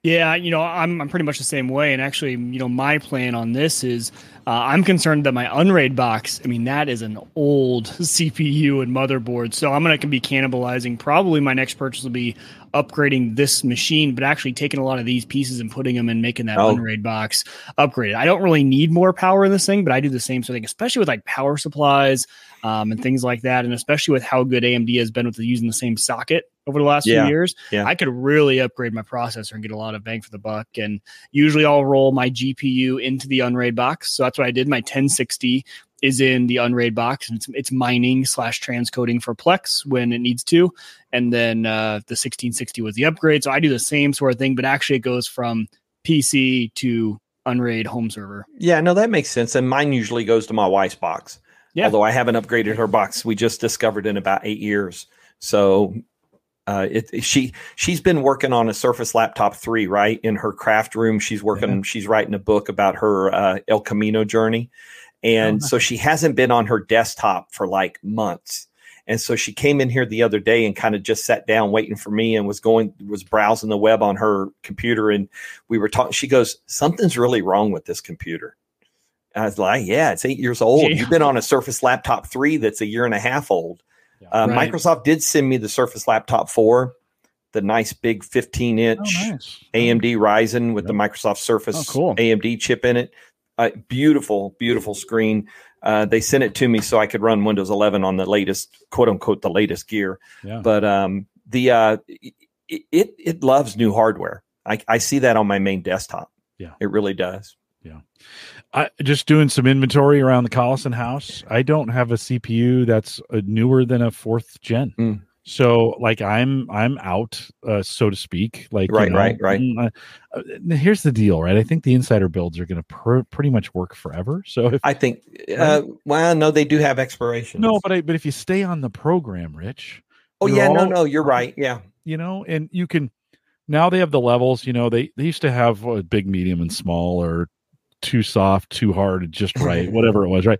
Yeah, you know, I'm I'm pretty much the same way. And actually, you know, my plan on this is uh, I'm concerned that my Unraid box, I mean, that is an old CPU and motherboard. So I'm going to be cannibalizing. Probably my next purchase will be upgrading this machine, but actually taking a lot of these pieces and putting them and making that Oh. Unraid box upgraded. I don't really need more power in this thing, but I do the same sort of thing, especially with like power supplies um, and things like that. And especially with how good AMD has been with using the same socket over the last Yeah, few years. yeah. I could really upgrade my processor and get a lot of bang for the buck. And usually I'll roll my GPU into the Unraid box. So that's what I did. My 1060 is in the Unraid box and it's, it's mining slash transcoding for Plex when it needs to. And then uh, the 1660 was the upgrade. So I do the same sort of thing, but actually it goes from PC to Unraid home server. yeah, no, that makes sense. And mine usually goes to my wife's box. Yeah. Although I haven't upgraded her box, we just discovered in about eight years. So uh, it, she she's been working on a Surface Laptop three, right, in her craft room. She's working. She's writing a book about her uh, El Camino journey, and Oh, so she hasn't been on her desktop for like months. And so she came in here the other day and kind of just sat down waiting for me and was going was browsing the web on her computer and we were talking. She goes, "Something's really wrong with this computer." I was like, "Yeah, it's eight years old. Yeah. You've been on a Surface Laptop three that's a year and a half old." Uh, Right. Microsoft did send me the Surface Laptop 4, the nice big 15 Oh, inch nice. AMD Ryzen with the Microsoft Surface Oh, cool. AMD chip in it. Uh, beautiful, beautiful screen. Uh, they sent it to me so I could run Windows 11 on the latest, quote unquote, the latest gear. Yeah. But um, the uh, it, it it loves new hardware. I, I see that on my main desktop. Yeah. it really does. I just doing some inventory around the Collison house. I don't have a CPU that's uh, newer than a fourth gen. Mm. So like I'm I'm out, uh, so to speak. Like you Right, know, right, right. mm, uh, uh, here's the deal, right? I think the insider builds are going to pr- pretty much work forever. So if I think. Uh, well, no, they do have expirations. no, but I, but if you stay on the program, Rich, oh yeah, no, all- no, you're right. Yeah, you know, and you can now they have the levels. You know, they they used to have uh, big, medium, and small, or too soft, too hard, just right, whatever it was, right.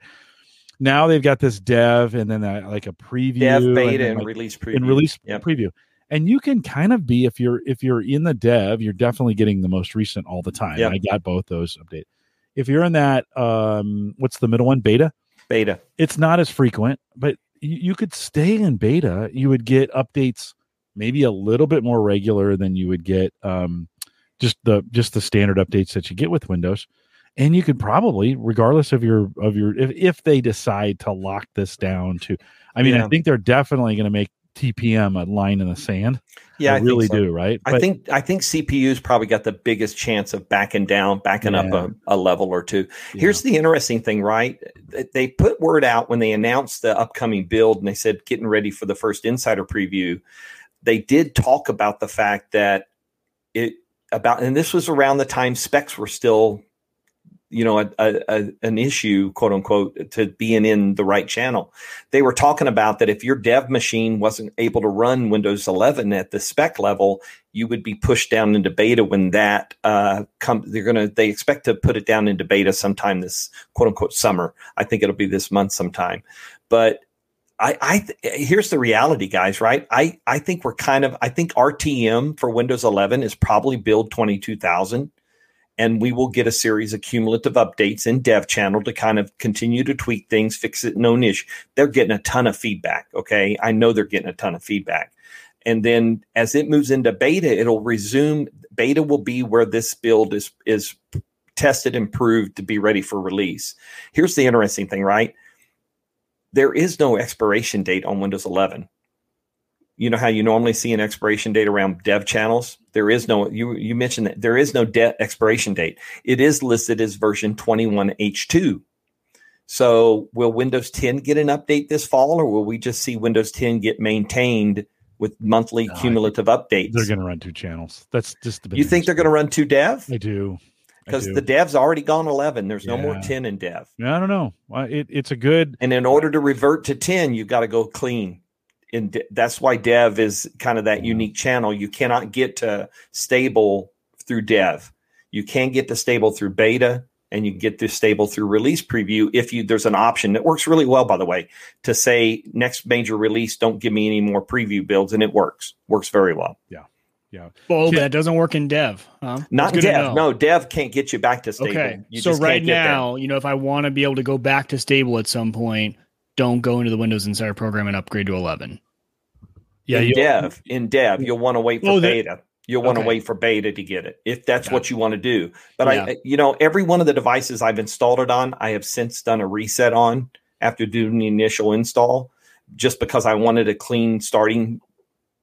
Now they've got this dev and then uh, like a preview, dev and beta and, like, release preview. and release Yep. preview. And you can kind of be if you're if you're in the dev, you're definitely getting the most recent all the time. Yep. I got both those updates. If you're in that, um, what's the middle one? Beta. beta. It's not as frequent, but you, you could stay in beta. You would get updates maybe a little bit more regular than you would get um, just the just the standard updates that you get with Windows. And you could probably, regardless of your of your if, if they decide to lock this down to I mean, Yeah. I think they're definitely going to make TPM a line in the sand. Yeah, I, I really so. do, right? I think I think CPU's probably got the biggest chance of backing down, backing up a, a level or two. Yeah. Here's the interesting thing, right? They put word out when they announced the upcoming build and they said getting ready for the first insider preview. They did talk about the fact that it about and this was around the time specs were still you know a, a, an issue quote unquote to being in the right channel they were talking about that if your dev machine wasn't able to run windows 11 at the spec level you would be pushed down into beta when that uh come they're gonna they expect to put it down into beta sometime this quote unquote summer i think it'll be this month sometime but I, I th- here's the reality, guys. Right? I I think we're kind of I think RTM for Windows 11 is probably build 22,000, and we will get a series of cumulative updates in Dev Channel to kind of continue to tweak things, fix it, no niche. They're getting a ton of feedback. Okay, I know they're getting a ton of feedback, and then as it moves into beta, it'll resume. Beta will be where this build is is tested and proved to be ready for release. Here's the interesting thing, right? there is no expiration date on Windows 11. You know how you normally see an expiration date around dev channels? There is no, you, you mentioned that there is no de- expiration date. It is listed as version 21H2. So will Windows 10 get an update this fall or will we just see Windows 10 get maintained with monthly no, cumulative updates? They're going to run two channels. That's just the You think they're going to run two dev? I do because the dev's already gone 11 there's no more 10 in dev i don't know it, it's a good and in order to revert to 10 you've got to go clean and that's why dev is kind of that mm-hmm. unique channel you cannot get to stable through dev you can get to stable through beta and you get to stable through release preview if you there's an option that works really well by the way to say next major release don't give me any more preview builds and it works works very well yeah yeah. Well, that doesn't work in dev. Huh? Not dev. No, dev can't get you back to stable. Okay. You so right now, you know, if I want to be able to go back to stable at some point, don't go into the Windows Insider program and upgrade to 11. Yeah. In dev, in dev, you'll want to wait for oh, beta. You'll want okay. to wait for beta to get it if that's what you want to do. But yeah. I, you know, every one of the devices I've installed it on, I have since done a reset on after doing the initial install, just because I wanted a clean starting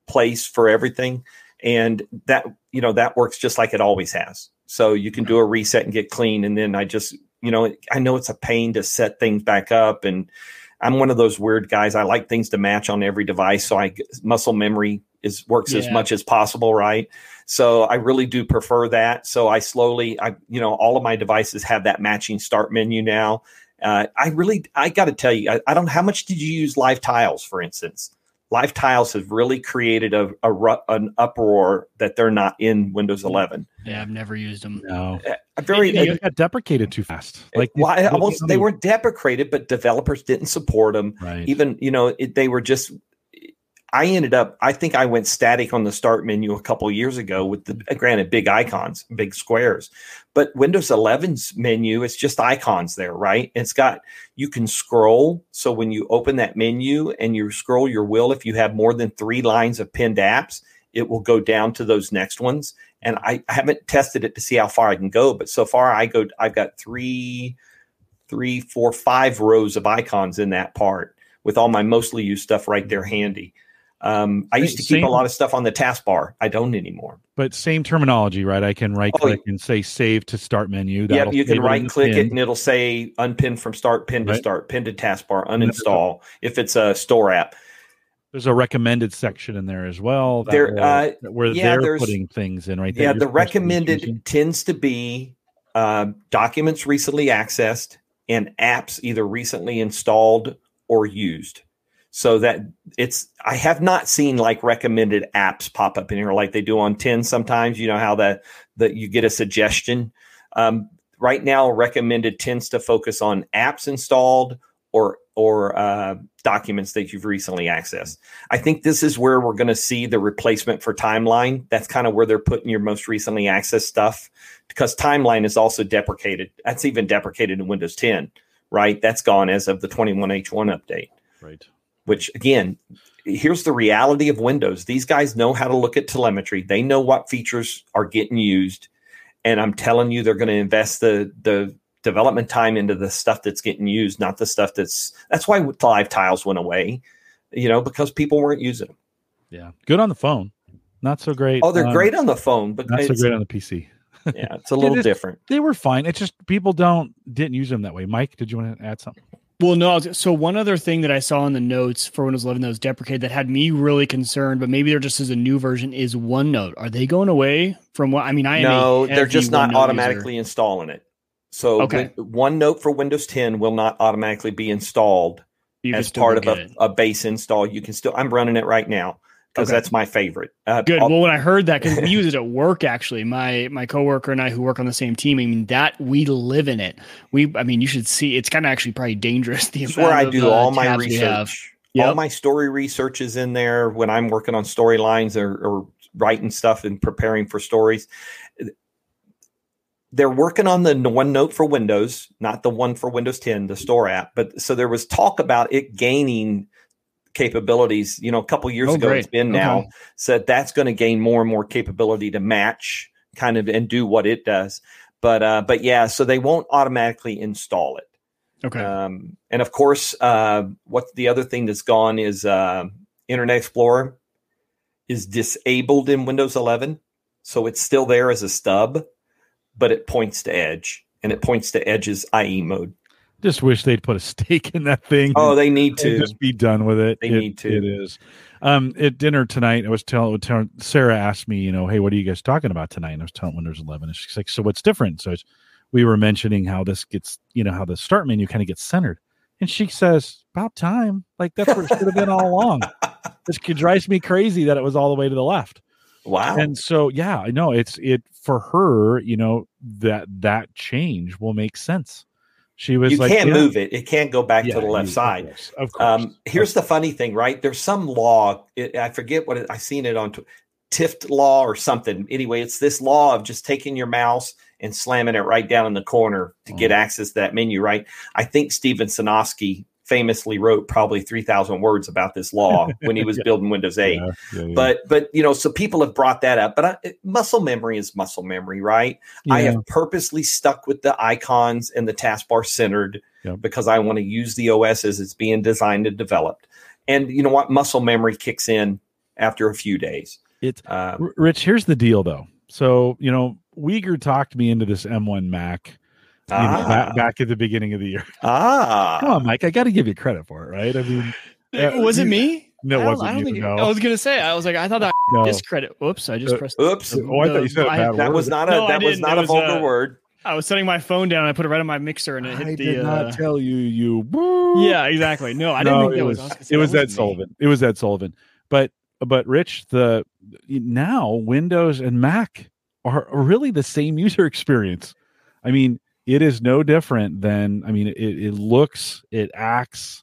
place for everything and that you know that works just like it always has so you can do a reset and get clean and then i just you know i know it's a pain to set things back up and i'm one of those weird guys. I like things to match on every device so i muscle memory is works yeah. as much as possible right? So i really do prefer that. So i slowly i you know all of my devices have that matching start menu now. Uh, i really i got to tell you I, I don't how much did you use live tiles for instance Live Tiles have really created a, a, an uproar that they're not in Windows 11. Yeah, I've never used them. No, uh, very they got deprecated too fast. Like well, I, I they weren't deprecated, but developers didn't support them. Right. Even you know it, they were just I ended up, I think I went static on the start menu a couple years ago with the mm-hmm. granted big icons, big squares, but Windows 11's menu is just icons there, right? It's got, you can scroll. So when you open that menu and you scroll your wheel, if you have more than three lines of pinned apps, it will go down to those next ones. And I, I haven't tested it to see how far I can go, but so far I go, I've got three, three, four, five rows of icons in that part with all my mostly used stuff right there mm-hmm. handy. Um, I used to keep same, a lot of stuff on the taskbar. I don't anymore. But same terminology, right? I can right click oh, and say save to start menu. Yeah, you can right click it and it'll say unpin from start, pin to right. start, pin to taskbar, uninstall if it's a store app. There's a recommended section in there as well. There, uh, where yeah, they're putting things in right there. Yeah, the recommended tends to be uh, documents recently accessed and apps either recently installed or used so that it's i have not seen like recommended apps pop up in here like they do on 10 sometimes. You know how that that you get a suggestion? Um, right now recommended tends to focus on apps installed or or uh, documents that you've recently accessed. I think this is where we're going to see the replacement for timeline. That's kind of where they're putting your most recently accessed stuff because timeline is also deprecated that's even deprecated in windows 10 right? That's gone as of the 21h1 update. Right which again, here's the reality of Windows. These guys know how to look at telemetry. They know what features are getting used. And I'm telling you, they're going to invest the the development time into the stuff that's getting used, not the stuff that's that's why live tiles went away, you know, because people weren't using them. Yeah. Good on the phone. Not so great. Oh, they're um, great on the phone, but not so great on the PC. yeah, it's a little it different. They were fine. It's just people don't didn't use them that way. Mike, did you want to add something? Well, no. So one other thing that I saw in the notes for Windows 11 that was deprecated that had me really concerned, but maybe they're just as a new version is OneNote. Are they going away from what? I mean, I no, they're just not OneNote automatically user. installing it. So okay. OneNote for Windows 10 will not automatically be installed as part of a, a, base install. You can still. I'm running it right now because okay. that's my favorite. Uh, Good. I'll, well, when I heard that, because we use it at work, actually, my my coworker and I, who work on the same team, I mean that we live in it. We, I mean, you should see. It's kind of actually probably dangerous. The where I do uh, all my research. Yep. All my story research is in there when I'm working on storylines or, or writing stuff and preparing for stories. They're working on the OneNote for Windows, not the one for Windows 10, the store app. But so there was talk about it gaining capabilities. You know, a couple years oh, ago, great. it's been okay. now said that's going to gain more and more capability to match kind of and do what it does. But uh, but yeah, so they won't automatically install it. Okay. Um, and of course, uh, what the other thing that's gone is uh, Internet Explorer is disabled in Windows 11, so it's still there as a stub, but it points to Edge, and it points to Edge's IE mode. Just wish they'd put a stake in that thing. Oh, they need to just be done with it. They it, need to. It is. Um, at dinner tonight, I was telling, telling Sarah asked me, you know, hey, what are you guys talking about tonight? And I was telling Windows 11, and she's like, so what's different? So we were mentioning how this gets, you know, how the start menu kind of gets centered, and she says, about time. Like that's where it should have been all along. This drives me crazy that it was all the way to the left. Wow. And so, yeah, I know it's it for her. You know that that change will make sense she was you like, can't yeah. move it it can't go back yeah, to the left side of course, of course. Um, here's the funny thing right there's some law it, i forget what it, i seen it on Fitts law or something anyway it's this law of just taking your mouse and slamming it right down in the corner to oh. get access to that menu right i think steven sinofsky famously wrote probably 3000 words about this law when he was yeah. building windows 8 yeah, yeah, but but you know so people have brought that up but I, muscle memory is muscle memory right? I have purposely stuck with the icons and the taskbar centered because i want to use the os as it's being designed and developed. And you know what? Muscle memory kicks in after a few days. It's um, rich here's the deal though. So you know Wieger talked me into this m1 mac ah. know, back, back, at the beginning of the year. Ah, come on, Mike. I got to give you credit for it, right? I mean, uh, was it me? No, it wasn't. I, you, think, no. I was gonna say. I was like, I thought I no. discredit. Oops, I just uh, pressed. Oops. Oh, I thought you said a bad word. That was not a. No, that was not a vulgar uh, word. I was setting my phone down. I put it right on my mixer, and it hit I the. Did not uh, tell you. You. Yeah, exactly. No, I didn't no, think that was. was, was it was Ed Sullivan. It was Ed Sullivan. But but Rich, the now Windows and Mac are really the same user experience. I mean, it is no different than i mean it, it looks it acts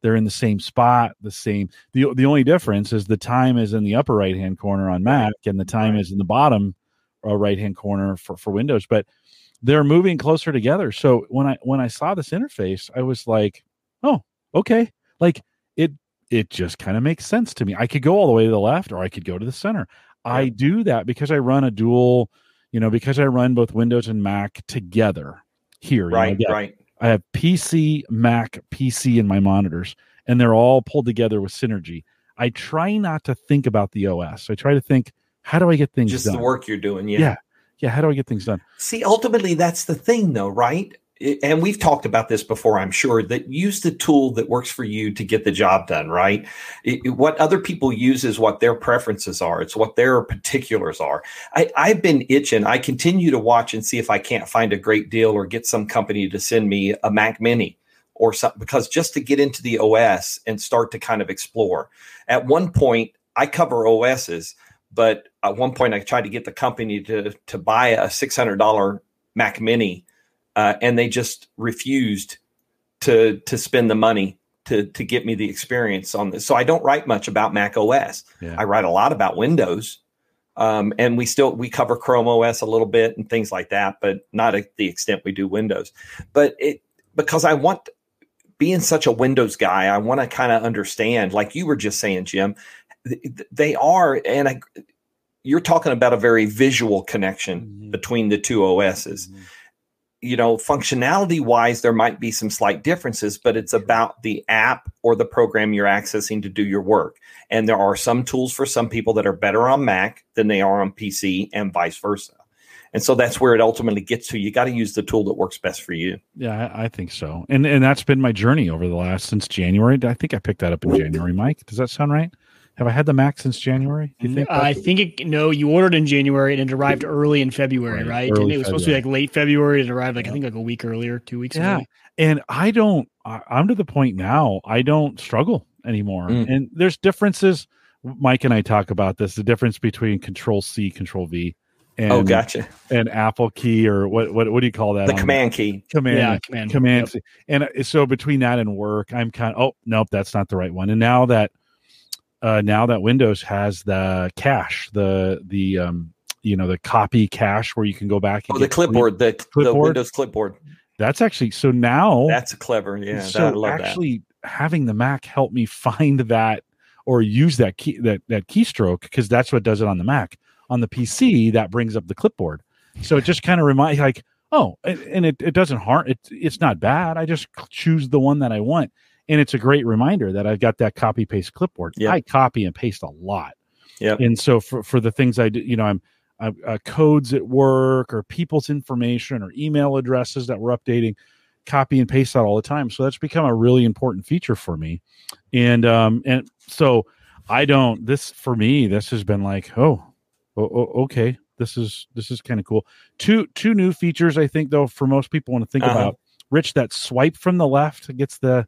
they're in the same spot the same the, the only difference is the time is in the upper right hand corner on mac and the time right. is in the bottom uh, right hand corner for, for windows but they're moving closer together. So when i when i saw this interface i was like oh okay. Like it it just kind of makes sense to me. I could go all the way to the left or i could go to the center. Yeah. i do that because i run a dual you know, because I run both Windows and Mac together here. Right, you know, I right. I have PC, Mac, PC in my monitors, and they're all pulled together with Synergy. I try not to think about the OS. I try to think, how do I get things done? Just done? the work you're doing. Yeah. Yeah. Yeah. How do I get things done? See, ultimately, that's the thing, though, right? And we've talked about this before, I'm sure, that use the tool that works for you to get the job done, right? It, what other people use is what their preferences are, it's what their particulars are. I, I've been itching. I continue to watch and see if I can't find a great deal or get some company to send me a Mac Mini or something, because just to get into the OS and start to kind of explore. At one point, I cover OSs, but at one point, I tried to get the company to, to buy a $600 Mac Mini uh, and they just refused to to spend the money to to get me the experience on this. So I don't write much about Mac OS. Yeah. I write a lot about Windows, um, and we still we cover Chrome OS a little bit and things like that, but not at the extent we do Windows. But it because I want being such a Windows guy, I want to kind of understand, like you were just saying, Jim, they are, and I, you're talking about a very visual connection mm-hmm. between the two OSs. Mm-hmm you know, functionality wise, there might be some slight differences, but it's about the app or the program you're accessing to do your work. And there are some tools for some people that are better on Mac than they are on PC and vice versa. And so that's where it ultimately gets to. You got to use the tool that works best for you. Yeah, I, I, think so. And and that's been my journey over the last since January. I think I picked that up in January, Mike. Does that sound right? Have I had the Mac since January? Do you think? I think it. No, you ordered in January and it arrived early in February, right? right? And it was February. supposed to be like late February. It arrived like yeah. I think like a week earlier, two weeks. Yeah, and I don't. I'm to the point now. I don't struggle anymore. Mm. And there's differences. Mike and I talk about this. The difference between Control C, Control V, and oh, gotcha. and Apple key or what what what do you call that? The on command key. command Yeah, command. command. Yep. And uh, so between that and work, I'm kind of oh nope, that's not the right one. And now that uh, now that Windows has the cache, the the um you know the copy cache where you can go back. And Oh, the clipboard. The, the Clipboard? Windows clipboard. That's actually so now. That's clever. Yeah, so love that. actually having the Mac help me find that or use that key that that keystroke because that's what does it on the Mac. On the PC, that brings up the clipboard. So it just kind of reminds like, oh, and, and it, it doesn't harm it it's not bad. I just choose the one that I want. And it's a great reminder that I've got that copy paste clipboard. Yeah. I copy and paste a lot. Yeah. And so for, for the things I do, you know, I'm uh, uh, codes at work or people's information or email addresses that we're updating, copy and paste that all the time. So that's become a really important feature for me. And um and so I don't this for me this has been like oh, oh, oh okay this is this is kind of cool. Two two new features I think though for most people want to think Uh-huh. about. Rich that swipe from the left gets the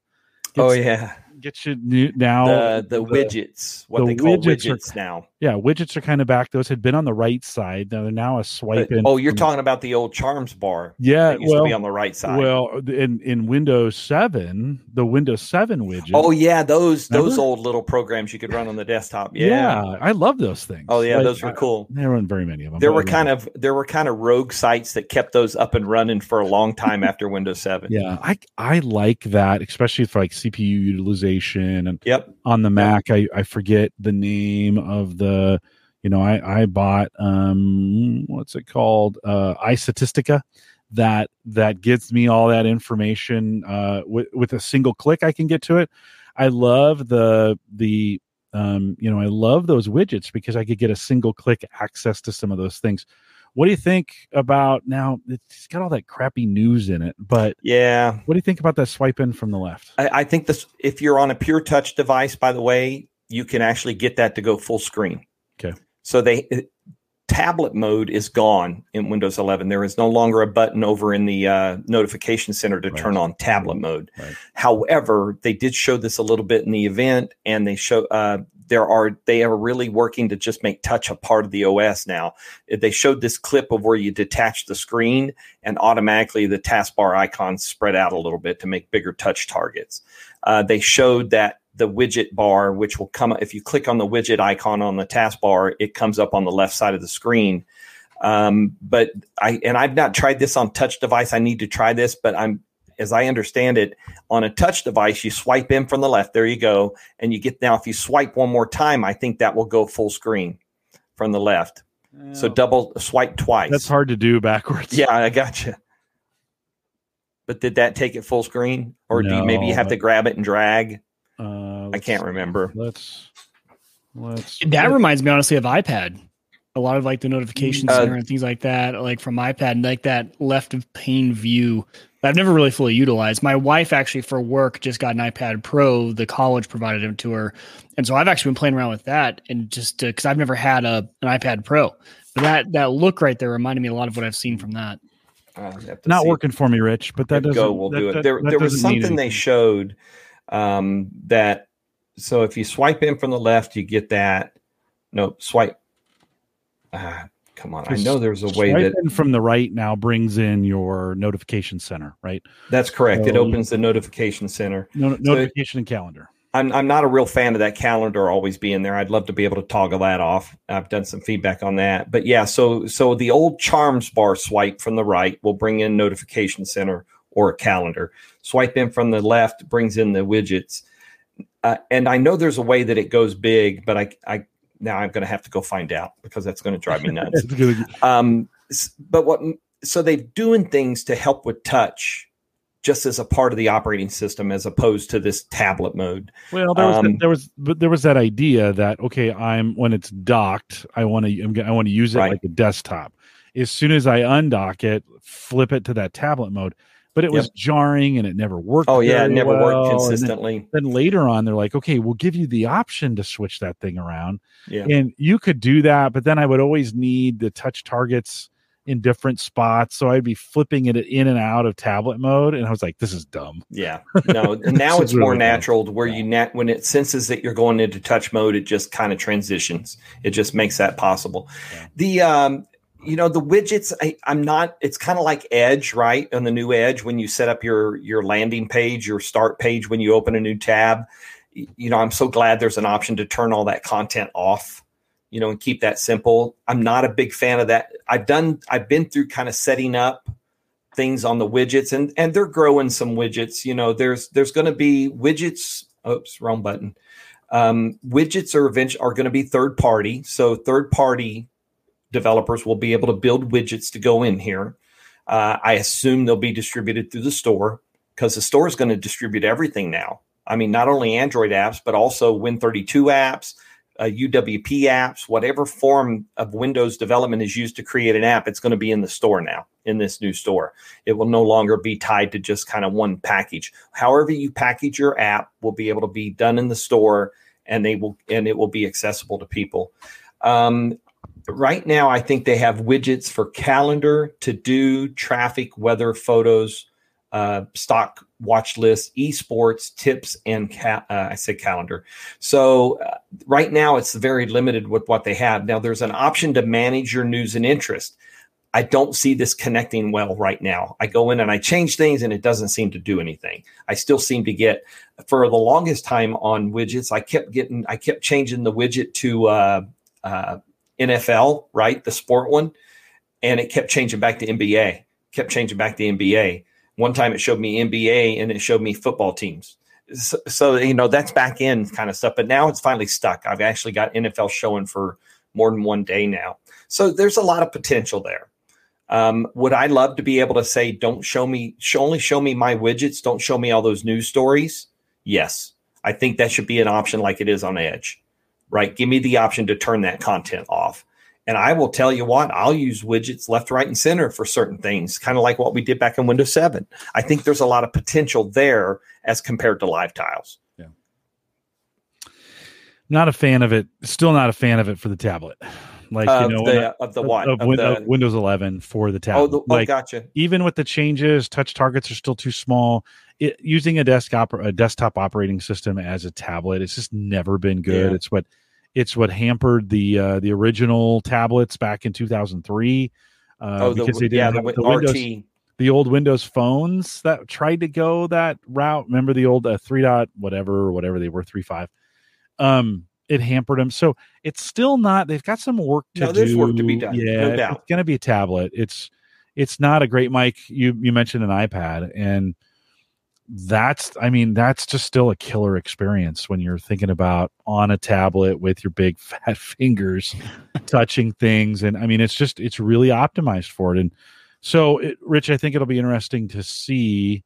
Oh yeah, gets you new, now the the widgets, what the they call widgets are- now. yeah widgets are kind of back. Those had been on the right side. Now they're now a swipe But- in. oh, you're from- talking about the old Charms bar. yeah That used well to be on the right side. well in in Windows seven the Windows seven widget. oh yeah, those those old little programs you could run on the desktop. yeah. Yeah. I love those things. Oh yeah, Like, those were I- cool. There weren't very many of them. There were kind of there were kind of rogue sites that kept those up and running for a long time after Windows Seven. Yeah, I I like that, especially for like CPU utilization and Yep. on the Mac. I I forget the name of the. You know, I I bought um what's it called uh iStatistica that that gives me all that information uh with with a single click I can get to it. I love the the um you know I love those widgets because I could get a single click access to some of those things. What do you think about now? It's got all that crappy news in it, but Yeah. what do you think about that swipe in from the left? I, I think this if you're on a pure touch device, by the way, you can actually get that to go full screen. Okay. So they it- tablet mode is gone in Windows 11. There is no longer a button over in the uh, notification center to Right. turn on tablet mode. Right. However, they did show this a little bit in the event, and they show uh, there are they are really working to just make touch a part of the OS now. They showed this clip of where you detach the screen and automatically the taskbar icons spread out a little bit to make bigger touch targets. Uh, they showed that the widget bar, which will come up if you click on the widget icon on the taskbar, it comes up on the left side of the screen. Um, but I and I've not tried this on touch device. I need to try this, but I'm as I understand it, on a touch device, you swipe in from the left. There you go, and you get now. If you swipe one more time, I think that will go full screen from the left. So double swipe twice. That's hard to do backwards. Yeah, I got you. But did that take it full screen, or do you maybe you No, have to grab it and drag? Uh, I can't remember. Let's let's That reminds me honestly of iPad. A lot of like the notification Uh, center and things like that, like from iPad, and like that left of pane view. That I've never really fully utilized. My wife actually for work just got an iPad Pro. The college provided it to her, and so I've actually been playing around with that, and just because I've never had a an iPad Pro, but that that look right there reminded me a lot of what I've seen from that. Uh, I have to not see. working for me, Rich. But that There doesn't go. We'll that- do it. that- there, that there was something they showed um, that. So if you swipe in from the left, you get that. No, swipe. Ah, come on! I know there's a way Swipe that in from the right now brings in your notification center, right? that's correct. it opens the notification center. No, notification and calendar. I'm I'm not a real fan of that calendar always being there. I'd love to be able to toggle that off. I've done some feedback on that. But yeah, so so the old charms bar swipe from the right will bring in notification center or a calendar. Swipe in from the left brings in the widgets. Uh, and I know there's a way that it goes big, but I I now I'm going to have to go find out because that's going to drive me nuts. Um, but what? So they're doing things to help with touch, just as a part of the operating system, as opposed to this tablet mode. Well, there was Um, there was but there was that idea that okay, I'm when it's docked, I want to I want to use it Right. like a desktop. As soon as I undock it, flip it to that tablet mode. But it was Yep. jarring and it never worked. Oh yeah, it never well, worked and then- consistently. then later on they're like okay we'll give you the option to switch that thing around Yeah. and you could do that but then i would always need the touch targets in different spots so i'd be flipping it in and out of tablet mode and i was like this is dumb Yeah. No, now it's more really natural to where you nat when it senses that you're going into touch mode, it just kind of transitions. It just makes that possible. Yeah. The um you know the widgets I, am not it's kind of like edge right? On the new edge when you set up your your landing page your start page when you open a new tab you know i'm so glad there's an option to turn all that content off you know and keep that simple. I'm not a big fan of that. I've done i've been through kind of setting up things on the widgets and and they're growing some widgets you know there's there's going to be widgets oops wrong button. Um, widgets are eventually are going to be third party so third party developers will be able to build widgets to go in here. Uh, I assume they'll be distributed through the store because the store is going to distribute everything now. I mean, not only Android apps, but also Win32 apps, uh, UWP apps, whatever form of Windows development is used to create an app, it's going to be in the store now, in this new store. It will no longer be tied to just kind of one package. However, you package your app will be able to be done in the store and they will and it will be accessible to people. Um, right now, I think they have widgets for calendar, to do, traffic, weather, photos, uh, stock watch list, esports, tips, and ca- uh, I say calendar. So uh, right now, it's very limited with what they have. Now, there's an option to manage your news and interest. I don't see this connecting well right now. I go in and I change things and it doesn't seem to do anything. I still seem to get, for the longest time on widgets, I kept getting, I kept changing the widget to uh, uh, NFL, right? The sport one. And it kept changing back to NBA, kept changing back to NBA. One time it showed me NBA and it showed me football teams. So, so, you know, that's back end kind of stuff. But now it's finally stuck. I've actually got NFL showing for more than one day now. So there's a lot of potential there. Um, would I love to be able to say, don't show me, only show me my widgets, don't show me all those news stories? Yes. I think that should be an option like it is on Edge right? Give me the option to turn that content off. And I will tell you what, I'll use widgets left, right, and center for certain things, kind of like what we did back in Windows 7. I think there's a lot of potential there as compared to live tiles. Yeah. Not a fan of it. Still not a fan of it for the tablet. Like of you know, the, of the what of, of the, Windows 11 for the tablet. oh, the, oh, like gotcha. even with the changes, touch targets are still too small. It, using a desktop a desktop operating system as a tablet, it's just never been good. Yeah. It's what it's what hampered the uh, the original tablets back in 2003 uh, Oh, the, because they didn't yeah, have the, the, RT. Windows, the old Windows phones that tried to go that route. Remember the old uh, three dot whatever or whatever they were three five. Um, it hampered them. So it's still not. They've got some work to No, do. there's work to be done, Yeah, no doubt. it's going to be a tablet. It's it's not a great mic. You you mentioned an iPad and that's i mean that's just still a killer experience when you're thinking about on a tablet with your big fat fingers touching things and i mean it's just it's really optimized for it and so it, rich i think it'll be interesting to see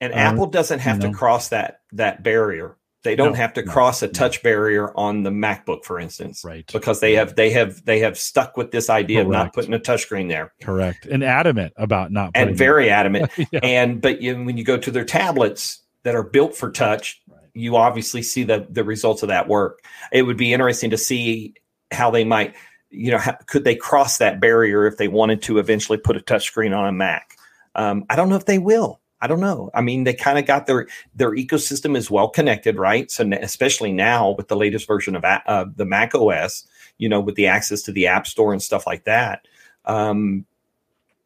And Uh, Apple doesn't have you know. to cross that that barrier. They don't No, have to no, cross a no. touch barrier on the MacBook, for instance, right because they have they have they have stuck with this idea of not putting a touchscreen there, correct and adamant about not and putting it- very adamant. yeah. And but you, when you go to their tablets that are built for touch, Right. you obviously see the the results of that work. It would be interesting to see how they might, you know, how, could they cross that barrier if they wanted to eventually put a touchscreen on a Mac? Um, I don't know if they will. I don't know. I mean, they kind of got their their ecosystem is well connected, right? So especially now with the latest version of uh, the Mac OS, you know, with the access to the App Store and stuff like that. Um,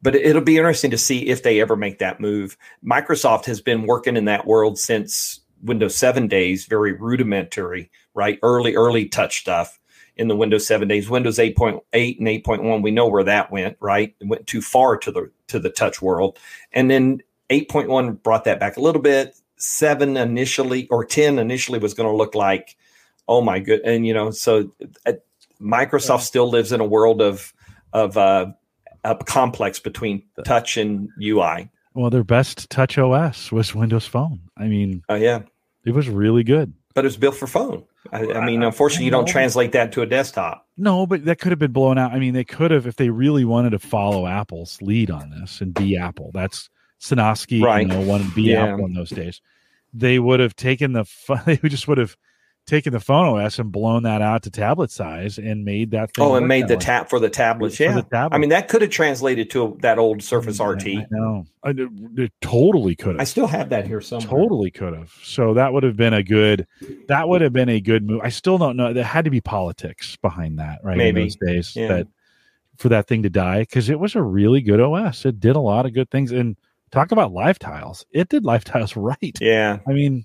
but it'll be interesting to see if they ever make that move. Microsoft has been working in that world since Windows 7 days, very rudimentary, right? Early, early touch stuff in the Windows 7 days. Windows 8.8 and 8.1, we know where that went, right? It went too far to the to the touch world. And then 8.1 brought that back a little bit. 7 initially or 10 initially was going to look like oh my good and you know so uh, Microsoft Yeah. still lives in a world of of uh a complex between touch and UI. well their best touch os was windows phone i mean Oh yeah, it was really good but it was built for phone. I, I mean, unfortunately, I you don't translate that to a desktop. No, but that could have been blown out. I mean, they could have if they really wanted to follow Apple's lead on this and be Apple. That's Sinofsky, Right. you know, wanted to be Yeah. Apple in those days. They would have taken the they just would have taken the phone OS and blown that out to tablet size and made that thing. Oh, and made the tap for the tablets. Yeah, the tablet. I mean that could have translated to that old Surface mm, Yeah, RT. I know. I, it, it totally could have. I still have that here somewhere. Totally could have. So that would have been a good. That would have been a good move. I still don't know. There had to be politics behind that, right? Maybe. in those days Yeah. that for that thing to die because it was a really good OS. It did a lot of good things. And talk about live tiles. It did live tiles right. Yeah. I mean,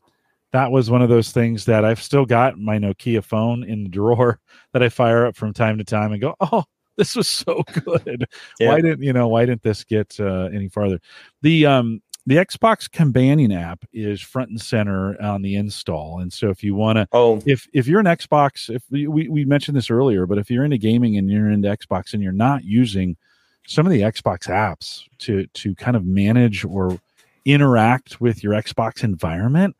that was one of those things that I've still got my Nokia phone in the drawer that I fire up from time to time and go, oh, this was so good. Yeah. Why didn't you know? Why didn't this get uh, any farther? The um the Xbox Companion app is front and center on the install, and so if you want to, oh, if if you're an Xbox, if we, we we mentioned this earlier, but if you're into gaming and you're into Xbox and you're not using some of the Xbox apps to to kind of manage or interact with your Xbox environment,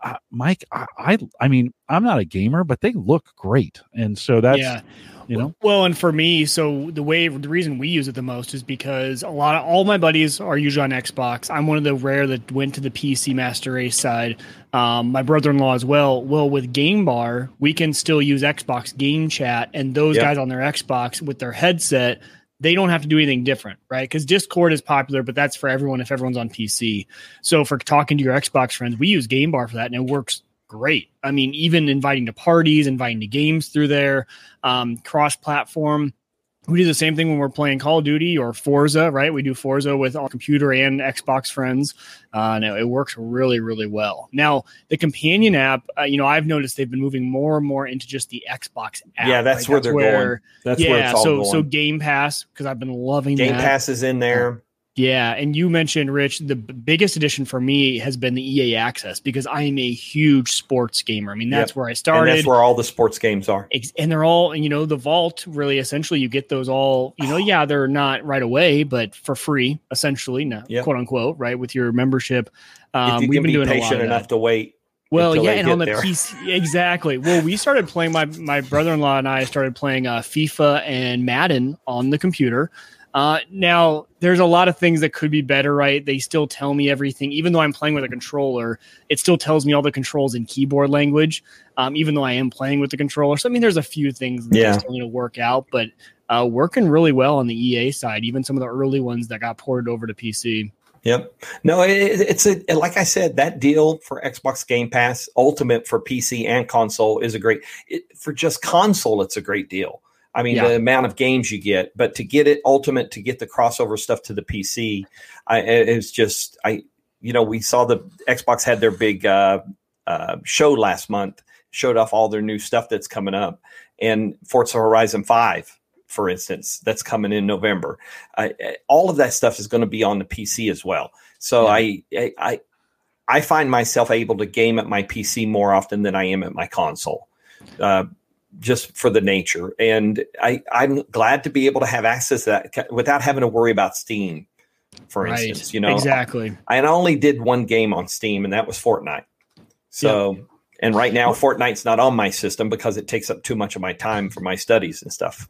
uh, Mike, I, I, I mean, I'm not a gamer, but they look great, and so that's yeah. You know, well, and for me, so the way the reason we use it the most is because a lot of all my buddies are usually on Xbox. I'm one of the rare that went to the PC Master Race side. Um, my brother-in-law as well. Well, with Game Bar, we can still use Xbox Game Chat, and those yep. guys on their Xbox with their headset they don't have to do anything different, right? Because Discord is popular, but that's for everyone if everyone's on PC. So for talking to your Xbox friends, we use Game Bar for that, and it works great. I mean, even inviting to parties, inviting to games through there, um, cross platform we do the same thing when we're playing Call of Duty or Forza, right? We do Forza with our computer and Xbox friends, uh, it, it, works really, really well. Now, the companion app, uh, you know, I've noticed they've been moving more and more into just the Xbox app. Yeah, that's right? where that's they're where, going. That's yeah, where it's all so going. so Game Pass because I've been loving Game that. Pass is in there. Yeah, and you mentioned Rich. The b- biggest addition for me has been the EA access because I am a huge sports gamer. I mean, that's yep. where I started. And that's where all the sports games are. And they're all, you know, the vault. Really, essentially, you get those all. You know, yeah, they're not right away, but for free, essentially, no, yep. quote unquote, right with your membership. Um, we've been doing patient enough to wait. Well, yeah, and on the there. PC, exactly. Well, we started playing. My my brother in law and I started playing uh, FIFA and Madden on the computer. Uh, now, there's a lot of things that could be better, right? They still tell me everything, even though I'm playing with a controller. It still tells me all the controls in keyboard language, um, even though I am playing with the controller. So, I mean, there's a few things that yeah. still need to work out, but uh, working really well on the EA side. Even some of the early ones that got ported over to PC. Yep. No, it, it's a like I said, that deal for Xbox Game Pass Ultimate for PC and console is a great. It, for just console, it's a great deal. I mean, yeah. the amount of games you get, but to get it ultimate, to get the crossover stuff to the PC, I, it's just, I, you know, we saw the Xbox had their big uh, uh, show last month, showed off all their new stuff that's coming up, and Forza Horizon Five, for instance, that's coming in November. I, all of that stuff is going to be on the PC as well. So yeah. I, I, I find myself able to game at my PC more often than I am at my console. Uh, just for the nature. And I, I'm glad to be able to have access to that without having to worry about Steam, for right. instance. You know, exactly. I, I, only did one game on Steam, and that was Fortnite. So. Yep. And right now, Fortnite's not on my system because it takes up too much of my time for my studies and stuff.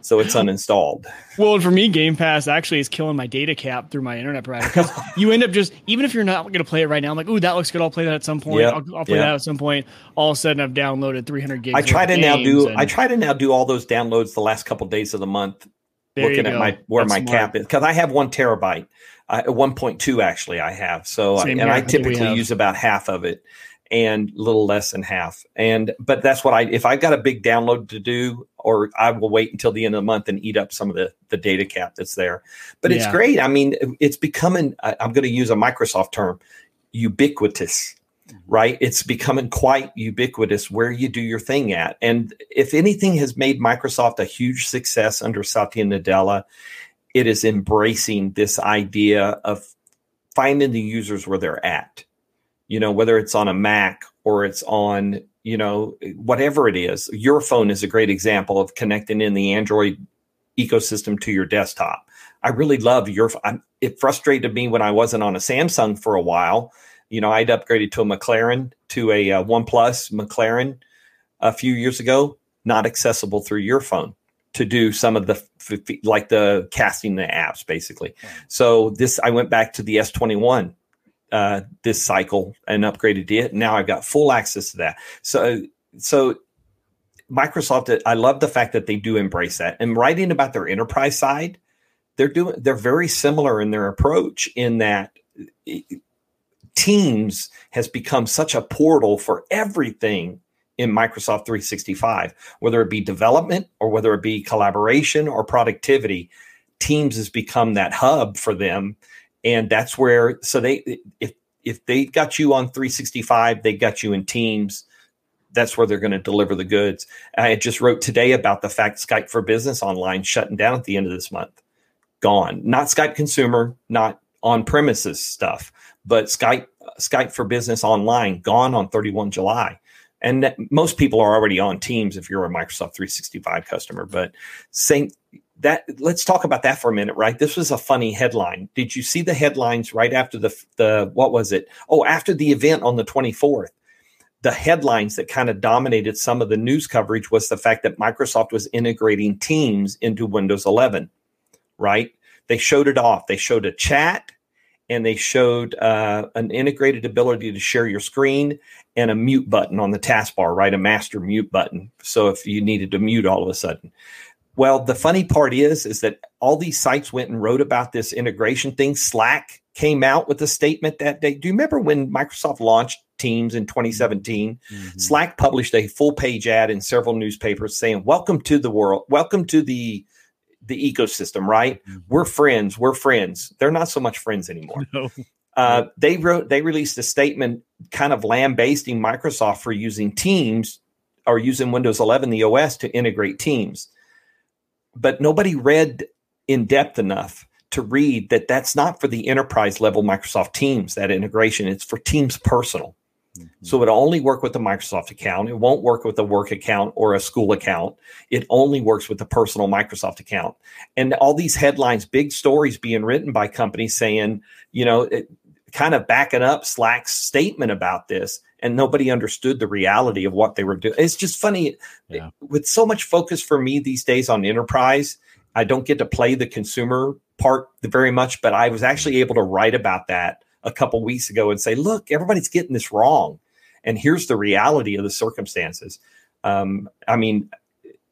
so it's uninstalled. Well, for me, Game Pass actually is killing my data cap through my internet provider because you end up just even if you're not going to play it right now, I'm like, ooh, that looks good. I'll play that at some point. Yep. I'll, I'll, play yep. that at some point. All of a sudden, I've downloaded 300 gigs. I try to now do. And, I try to now do all those downloads the last couple of days of the month, looking at my where That's my smart. cap is because I have one terabyte. Uh, 1.2 actually I have. So Same and here. I typically use about half of it and a little less than half. And but that's what I if I've got a big download to do, or I will wait until the end of the month and eat up some of the the data cap that's there. But yeah. it's great. I mean, it's becoming. I'm going to use a Microsoft term, ubiquitous. Mm-hmm. Right, it's becoming quite ubiquitous where you do your thing at. And if anything has made Microsoft a huge success under Satya Nadella, it is embracing this idea of finding the users where they're at you know, whether it's on a Mac or it's on, you know, whatever it is. Your phone is a great example of connecting in the Android ecosystem to your desktop. I really love your. I'm, it frustrated me when I wasn't on a Samsung for a while. You know, I'd upgraded to a McLaren to a uh, OnePlus McLaren a few years ago. Not accessible through your phone to do some of the like the casting the apps basically. So this I went back to the S21 uh, this cycle and upgraded it. Now I've got full access to that. So so Microsoft, I love the fact that they do embrace that. And writing about their enterprise side, they're doing they're very similar in their approach in that Teams has become such a portal for everything in Microsoft 365, whether it be development or whether it be collaboration or productivity. Teams has become that hub for them, and that's where. So they, if if they got you on 365, they got you in Teams. That's where they're going to deliver the goods. I just wrote today about the fact Skype for Business Online shutting down at the end of this month. Gone. Not Skype Consumer, not on premises stuff, but Skype Skype for Business Online gone on 31 July and most people are already on teams if you're a microsoft 365 customer but same that let's talk about that for a minute right this was a funny headline did you see the headlines right after the the what was it oh after the event on the 24th the headlines that kind of dominated some of the news coverage was the fact that microsoft was integrating teams into windows 11 right they showed it off they showed a chat and they showed uh, an integrated ability to share your screen and a mute button on the taskbar, right? A master mute button. So if you needed to mute all of a sudden. Well, the funny part is, is that all these sites went and wrote about this integration thing. Slack came out with a statement that day. Do you remember when Microsoft launched Teams in 2017? Mm-hmm. Slack published a full page ad in several newspapers saying, "Welcome to the world. Welcome to the the ecosystem, right? Mm-hmm. We're friends. We're friends. They're not so much friends anymore. No. Uh, they wrote, they released a statement, kind of lambasting Microsoft for using Teams or using Windows 11, the OS, to integrate Teams. But nobody read in depth enough to read that that's not for the enterprise level Microsoft Teams. That integration, it's for Teams personal. Mm-hmm. So it'll only work with the Microsoft account. It won't work with a work account or a school account. It only works with the personal Microsoft account. And all these headlines, big stories being written by companies saying, you know, it, kind of backing up Slack's statement about this. And nobody understood the reality of what they were doing. It's just funny. Yeah. With so much focus for me these days on enterprise, I don't get to play the consumer part very much, but I was actually able to write about that a couple weeks ago and say, look, everybody's getting this wrong. And here's the reality of the circumstances. Um, I mean,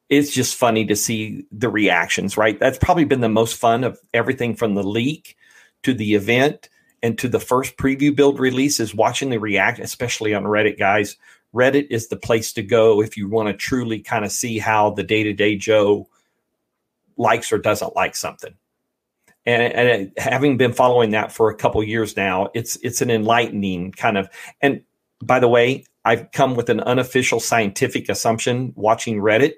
it's just funny to see the reactions, right? That's probably been the most fun of everything from the leak to the event and to the first preview build releases, watching the react, especially on Reddit, guys. Reddit is the place to go if you want to truly kind of see how the day to day Joe likes or doesn't like something and, and having been following that for a couple years now, it's it's an enlightening kind of. And by the way, I've come with an unofficial scientific assumption watching Reddit.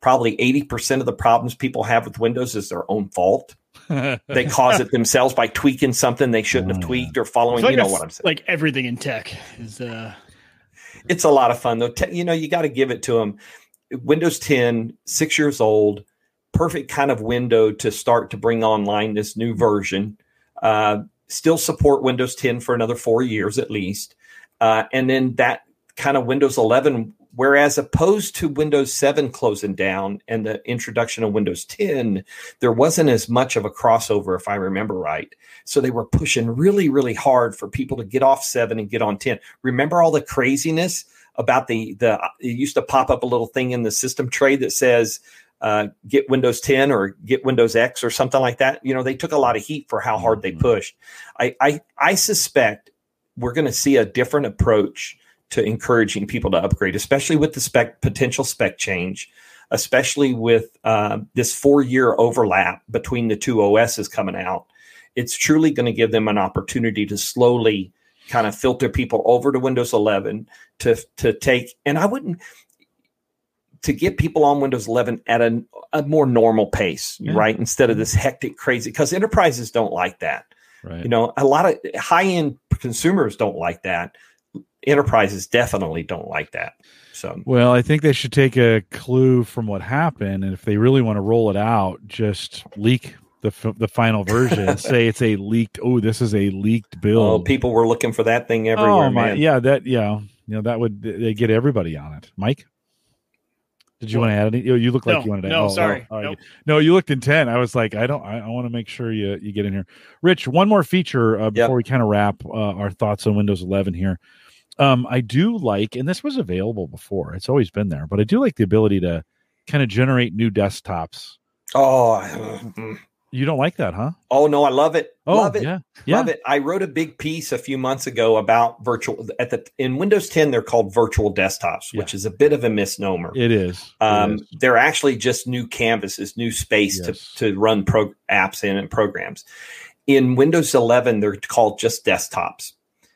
Probably eighty percent of the problems people have with Windows is their own fault. they cause it themselves by tweaking something they shouldn't have mm. tweaked or following. Like you know what I'm saying? Like everything in tech is. Uh... It's a lot of fun though. Te- you know, you got to give it to them. Windows 10, six years old perfect kind of window to start to bring online this new version. Uh, still support Windows 10 for another four years at least. Uh, and then that kind of Windows 11, whereas opposed to Windows 7 closing down and the introduction of Windows 10, there wasn't as much of a crossover, if I remember right. So they were pushing really, really hard for people to get off 7 and get on 10. Remember all the craziness? About the the it used to pop up a little thing in the system tray that says uh, get Windows 10 or get Windows X or something like that. You know, they took a lot of heat for how hard they mm-hmm. pushed. I I, I suspect we're going to see a different approach to encouraging people to upgrade, especially with the spec potential spec change, especially with uh, this four year overlap between the two OSs coming out. It's truly going to give them an opportunity to slowly kind of filter people over to Windows 11 to to take. And I wouldn't to get people on Windows 11 at a, a more normal pace, yeah. right? Instead of this hectic, crazy, because enterprises don't like that. Right. You know, a lot of high end consumers don't like that. Enterprises definitely don't like that. So, well, I think they should take a clue from what happened, and if they really want to roll it out, just leak the the final version. say it's a leaked. Oh, this is a leaked build. Oh, people were looking for that thing everywhere. Oh my, man. yeah, that yeah, you know that would they get everybody on it. Mike. Did you want to add any? You look like no, you wanted to. Add. No, oh, sorry. Oh, nope. No, you looked intent. I was like, I don't. I, I want to make sure you you get in here. Rich, one more feature uh, before yep. we kind of wrap uh, our thoughts on Windows 11 here. Um, I do like, and this was available before. It's always been there, but I do like the ability to kind of generate new desktops. Oh, You don't like that, huh? Oh no, I love it. Oh, love it. yeah. Yeah. Love it. I wrote a big piece a few months ago about virtual at the in Windows 10 they're called virtual desktops, which is a bit of a misnomer. It is. Um, is. they're actually just new canvases, new space Yes. to, to run pro- apps in and programs. In Windows 11, they're called just desktops,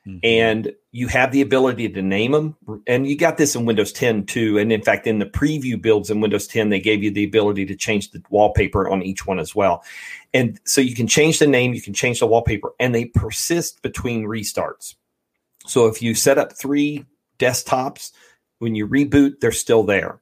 Mhm. and you have the ability to name them. And you got this in Windows 10 too. And in fact, in the preview builds in Windows 10, they gave you the ability to change the wallpaper on each one as well. And so you can change the name, you can change the wallpaper, and they persist between restarts. So if you set up three desktops, when you reboot, they're still there.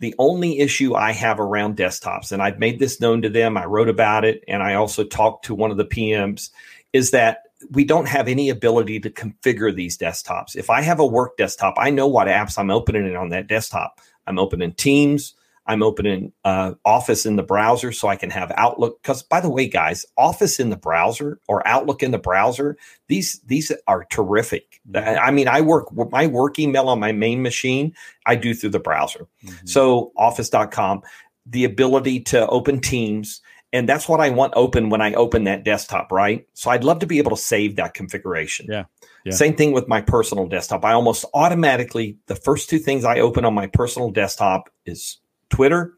The only issue I have around desktops, and I've made this known to them, I wrote about it, and I also talked to one of the PMs, is that we don't have any ability to configure these desktops. If I have a work desktop, I know what apps I'm opening on that desktop. I'm opening Teams, I'm opening uh, Office in the browser so I can have Outlook. Because by the way, guys, Office in the browser or Outlook in the browser, these these are terrific. I mean, I work my work email on my main machine. I do through the browser. Mhm. So Office.com, the ability to open Teams, and that's what I want open when I open that desktop, right? So I'd love to be able to save that configuration. Yeah. Yeah. Same thing with my personal desktop. I almost automatically the first two things I open on my personal desktop is Twitter.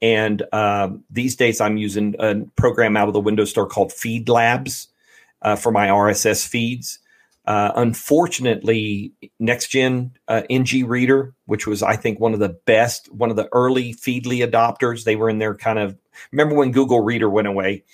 And um, these days, I'm using a program out of the Windows Store called Feed Labs uh, for my RSS feeds. Uh, unfortunately, next gen uh, NG Reader, which was I think one of the best, one of the early Feedly adopters, they were in their kind of. Remember when Google Reader went away?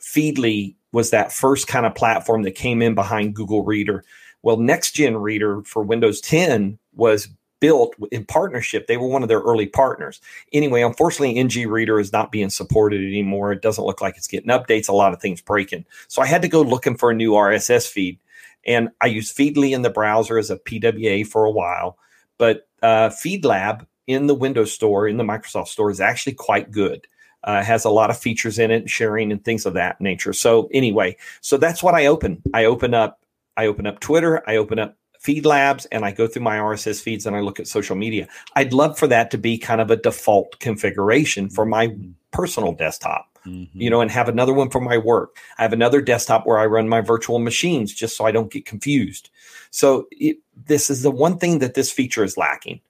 Feedly was that first kind of platform that came in behind Google Reader. Well, next gen Reader for Windows 10 was built in partnership. They were one of their early partners. Anyway, unfortunately, NG Reader is not being supported anymore. It doesn't look like it's getting updates. A lot of things breaking. So I had to go looking for a new RSS feed. And I used Feedly in the browser as a PWA for a while. But uh, FeedLab in the Windows Store, in the Microsoft Store, is actually quite good. Uh, has a lot of features in it, sharing and things of that nature. So anyway, so that's what I open. I open up, I open up Twitter, I open up Feed Labs, and I go through my RSS feeds and I look at social media. I'd love for that to be kind of a default configuration for my personal desktop Mhm. you know, and have another one for my work. I have another desktop where I run my virtual machines just so I don't get confused. So it, this is the one thing that this feature is lacking.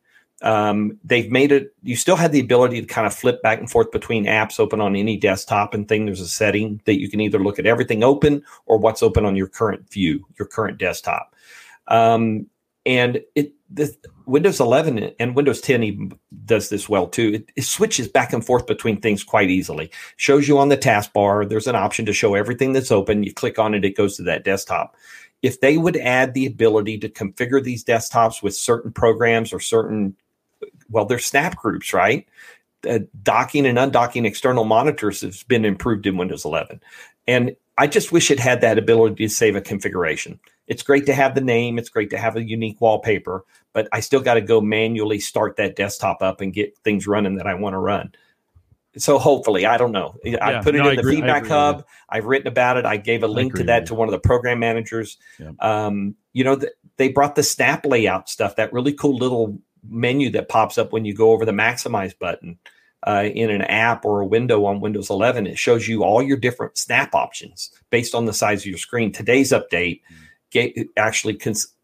Um, they've made it, you still have the ability to kind of flip back and forth between apps open on any desktop and thing. There's a setting that you can either look at everything open or what's open on your current view, your current desktop. Um, and it, the Windows 11 and Windows 10 even does this well too. It, it switches back and forth between things quite easily. Shows you on the taskbar. There's an option to show everything that's open. You click on it, it goes to that desktop. If they would add the ability to configure these desktops with certain programs or certain, well, they're snap groups, right? Uh, docking and undocking external monitors has been improved in Windows 11. And I just wish it had that ability to save a configuration. It's great to have the name, it's great to have a unique wallpaper, but I still got to go manually start that desktop up and get things running that I want to run. So hopefully, I don't know. I Yeah, put it no, in the agree- feedback hub. I've written about it. I gave a link to that to one of the program managers. Yeah. Um, you know, th- they brought the snap layout stuff, that really cool little menu that pops up when you go over the maximize button uh, in an app or a window on Windows 11. It shows you all your different snap options based on the size of your screen. Today's update ga- actually cons-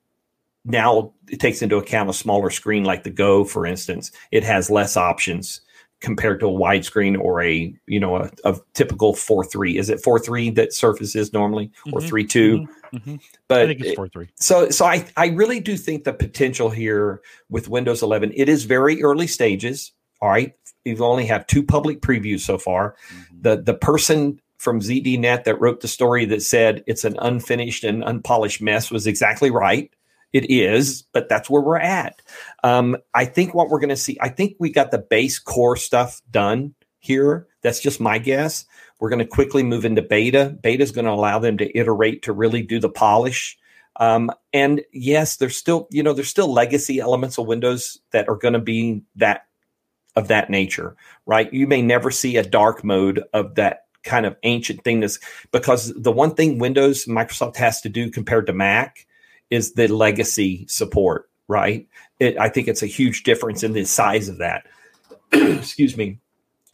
now it takes into account a smaller screen like the Go, for instance. It has less options compared to a widescreen or a you know a, a typical four three. Is it four three that Surface is normally or Mhm, three two? mhm. But I think it's four three. so so I, I really do think the potential here with Windows 11, it is very early stages. All right. We've only have two public previews so far. The the person from ZDNet that wrote the story that said it's an unfinished and unpolished mess was exactly right. It is, but that's where we're at. Um, I think what we're going to see, I think we got the base core stuff done here. That's just my guess. We're going to quickly move into beta. Beta is going to allow them to iterate to really do the polish. Um, and yes, there's still, you know, there's still legacy elements of Windows that are going to be that of that nature, right? You may never see a dark mode of that kind of ancient thing that's because the one thing Windows Microsoft has to do compared to Mac is the legacy support, right? It, I think it's a huge difference in the size of that. Excuse me.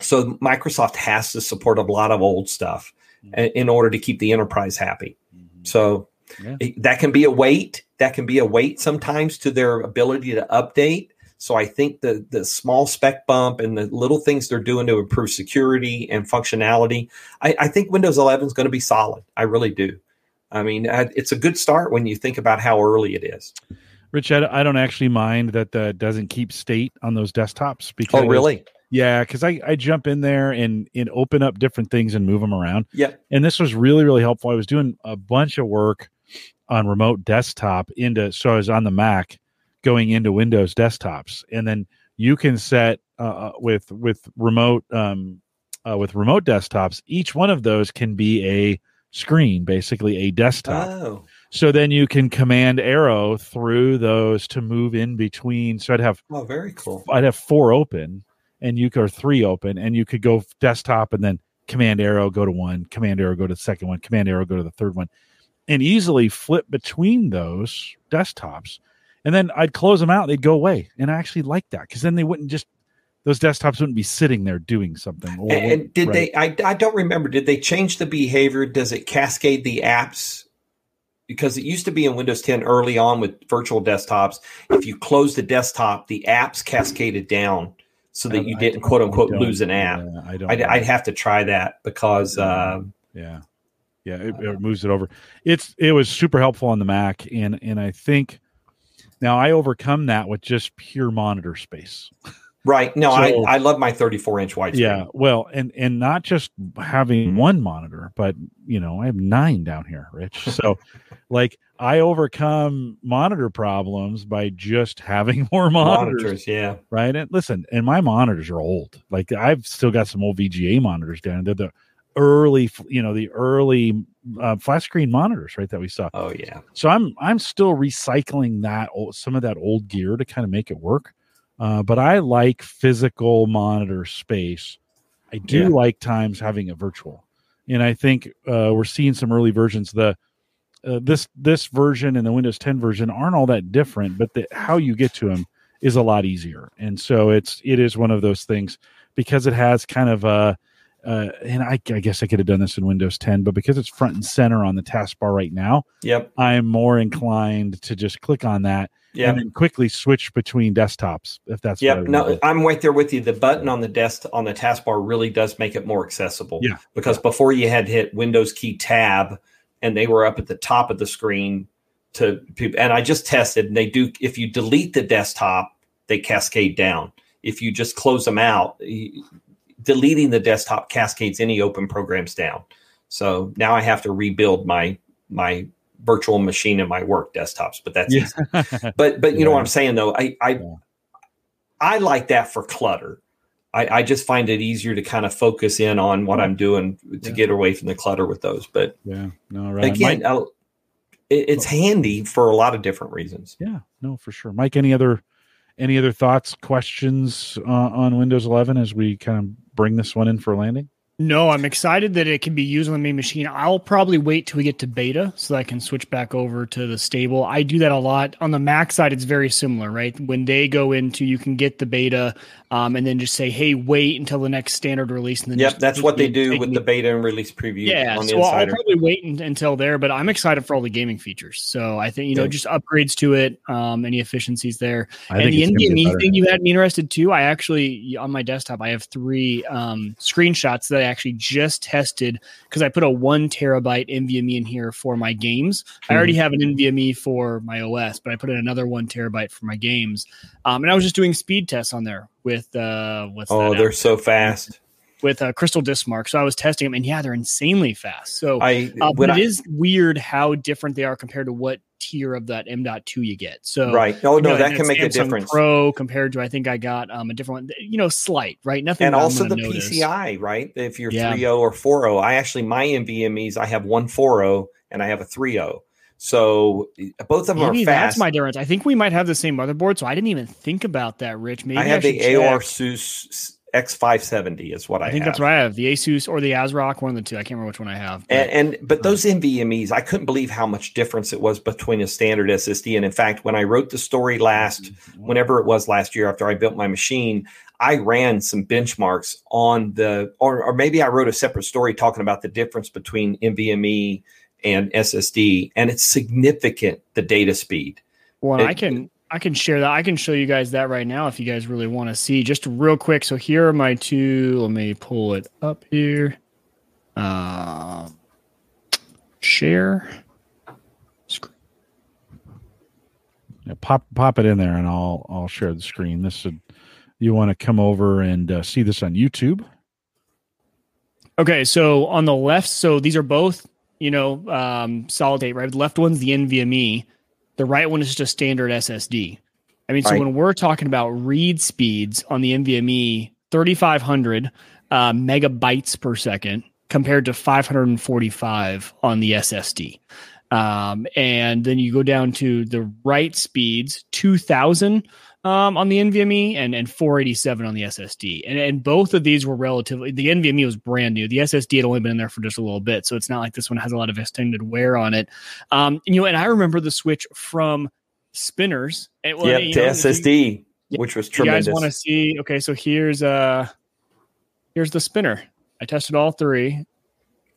So Microsoft has to support a lot of old stuff mm-hmm. in order to keep the enterprise happy. Mm-hmm. So yeah. it, that can be a weight. That can be a weight sometimes to their ability to update. So I think the the small spec bump and the little things they're doing to improve security and functionality, I, I think Windows 11 is going to be solid. I really do. I mean, it's a good start when you think about how early it is. Rich, I, don't actually mind that that doesn't keep state on those desktops because. Oh, really? Yeah, because I, I jump in there and and open up different things and move them around. Yeah, and this was really really helpful. I was doing a bunch of work on remote desktop into so I was on the Mac going into Windows desktops, and then you can set uh, uh with with remote um, uh, with remote desktops. Each one of those can be a screen, basically a desktop. Oh. So then you can command arrow through those to move in between. So I'd have oh, very cool. I'd have four open, and you could or three open, and you could go desktop and then command arrow go to one, command arrow go to the second one, command arrow go to the third one, and easily flip between those desktops. And then I'd close them out; they'd go away, and I actually like that because then they wouldn't just those desktops wouldn't be sitting there doing something. Or, and, did right? they? I, I don't remember. Did they change the behavior? Does it cascade the apps? Because it used to be in Windows 10 early on with virtual desktops. If you close the desktop, the apps cascaded down so that you didn't quote unquote lose an app. Yeah, I don't. I'd, I'd, have to try that because. Uh, yeah, yeah, it, it moves it over. It's it was super helpful on the Mac, and and I think now I overcome that with just pure monitor space. Right. No, so, I, I love my 34 inch widescreen. Yeah. Well, and and not just having one monitor, but you know, I have nine down here, Rich. So like I overcome monitor problems by just having more monitors. monitors. Yeah. Right. And listen, and my monitors are old. Like I've still got some old VGA monitors down. They're the early, you know, the early uh, flat screen monitors, right? That we saw. Oh yeah. So I'm I'm still recycling that old, some of that old gear to kind of make it work. Uh, but I like physical monitor space. I do yeah. like times having a virtual, and I think uh, we're seeing some early versions. The uh, this this version and the Windows 10 version aren't all that different, but the, how you get to them is a lot easier. And so it's it is one of those things because it has kind of a uh, and I, I, guess I could have done this in Windows 10, but because it's front and center on the taskbar right now, yep, I'm more inclined to just click on that yeah. and then quickly switch between desktops if that's yep. no i'm right there with you. The button on the desk on the taskbar really does make it more accessible. Yeah. Because before you had to hit windows key tab and they were up at the top of the screen to people and i just tested and they do if you delete the desktop they cascade down. If you just close them out deleting the desktop cascades any open programs down so now i have to rebuild my my virtual machine and my work desktops, but that's yeah. but but you yeah. know what I'm saying though. I I yeah. I like that for clutter. I, I just find it easier to kind of focus in on what I'm doing to get away from the clutter with those. But yeah, no, right. Again, Mike, it, it's oh. handy for a lot of different reasons. Yeah, no, for sure. Mike, any other any other thoughts, questions uh, on Windows 11 as we kind of bring this one in for landing? No, I'm excited that it can be used on the main machine. I'll probably wait till we get to beta so that I can switch back over to the stable. I do that a lot. On the Mac side, it's very similar, right? When they go into, you can get the beta um, and then just say, hey, wait until the next standard release. And then yep, that's what they do with the beta and release preview. Yeah, so I'll probably wait until there, but I'm excited for all the gaming features. So I think, you know, yeah. just upgrades to it, um, any efficiencies there. I and the NVMe thing you had me interested too. I actually, on my desktop, I have three um, screenshots that I actually just tested because I put a one terabyte NVMe in here for my games. Mm-hmm. I already have an NVMe for my OS, but I put in another one terabyte for my games. Um, and I was just doing speed tests on there with uh what's oh they're so fast. With uh, CrystalDiskMark. So i was testing them and yeah they're insanely fast. So I, uh, but I, it is weird how different they are compared to what tier of that m.2 you get. So right. Oh no know, that can make Samsung a difference. Pro compared to i think i got um a different one. You know slight right? Nothing and also the notice. pci right? If you're yeah. 3.0 or 4.0 i actually my nvmes i have one 4.0 and i have a 3.0 so both of them Maybe are fast. That's my difference. I think we might have the same motherboard, so I didn't even think about that, Rich. Maybe I have I the ASUS X570 is what I, I think have. that's what I have. The Asus or the ASRock, one of the two. I can't remember which one I have. But, and, and but uh, those NVMe's, I couldn't believe how much difference it was between a standard SSD. And in fact, when I wrote the story last, whenever it was last year after I built my machine, I ran some benchmarks on the, or, or maybe I wrote a separate story talking about the difference between NVMe and SSD, and it's significant the data speed. Well, It- I can I can share that. I can show you guys that right now if you guys really want to see. Just real quick. So here are my two. Let me pull it up here. Um, share. Screen. Yeah, pop pop it in there, and I'll I'll share the screen. This would you want to come over and uh, see this on YouTube? Okay, so on the left, so these are both you know um, solid state, right? The left one's the NVMe. The right one is just a standard SSD. I mean, so Right. when we're talking about read speeds on the NVMe, 3,500 uh, megabytes per second compared to 545 on the SSD. Um, and then you go down to the write speeds, 2,000 um, on the NVMe and, and 487 on the SSD. And, and both of these were relatively, the NVMe was brand new. The SSD had only been in there for just a little bit. So it's not like this one has a lot of extended wear on it. Um, and, you know, and I remember the switch from spinners. And, well, yep, you to know, you- SSD, which was you guys want to see? Okay, so here's uh here's the spinner. I tested all three.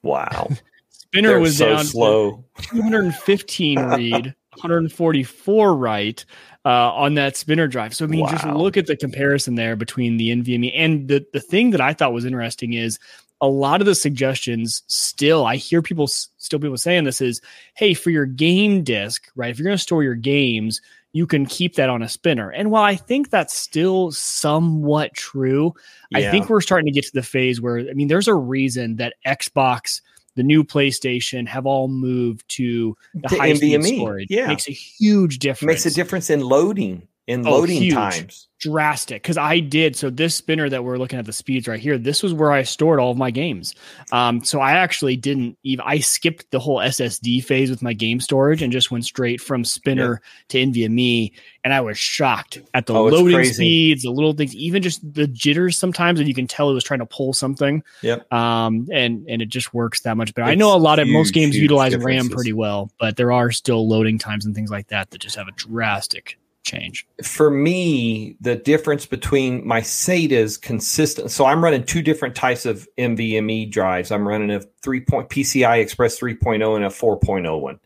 wow, Spinner they're was so down slow. 215 read, 144 write uh, on that spinner drive. So I mean, just look at the comparison there between the NVMe and the the thing that I thought was interesting is a lot of the suggestions still I hear people still people saying this is hey for your game disk right if you're going to store your games you can keep that on a spinner. And while I think that's still somewhat true I think we're starting to get to the phase where I mean there's a reason that Xbox the new PlayStation have all moved to the, The high speed storage. yeah. makes a huge difference makes a difference in loading in Oh, loading huge. times. drastic because I did. So this spinner that we're looking at the speeds right here, this was where I stored all of my games. Um, so I actually didn't even I skipped the whole SSD phase with my game storage and just went straight from spinner to NVMe, and I was shocked at the Oh, loading speeds, the little things, even just the jitters sometimes, and you can tell it was trying to pull something. Yep. Um, and and it just works that much better. I know a lot of most games utilize RAM pretty well, but there are still loading times and things like that that just have a drastic change. for me, the difference between my SATA is consistent. So I'm running two different types of NVMe drives. I'm running a 3 point PCI Express 3.0 and a 4.0 one.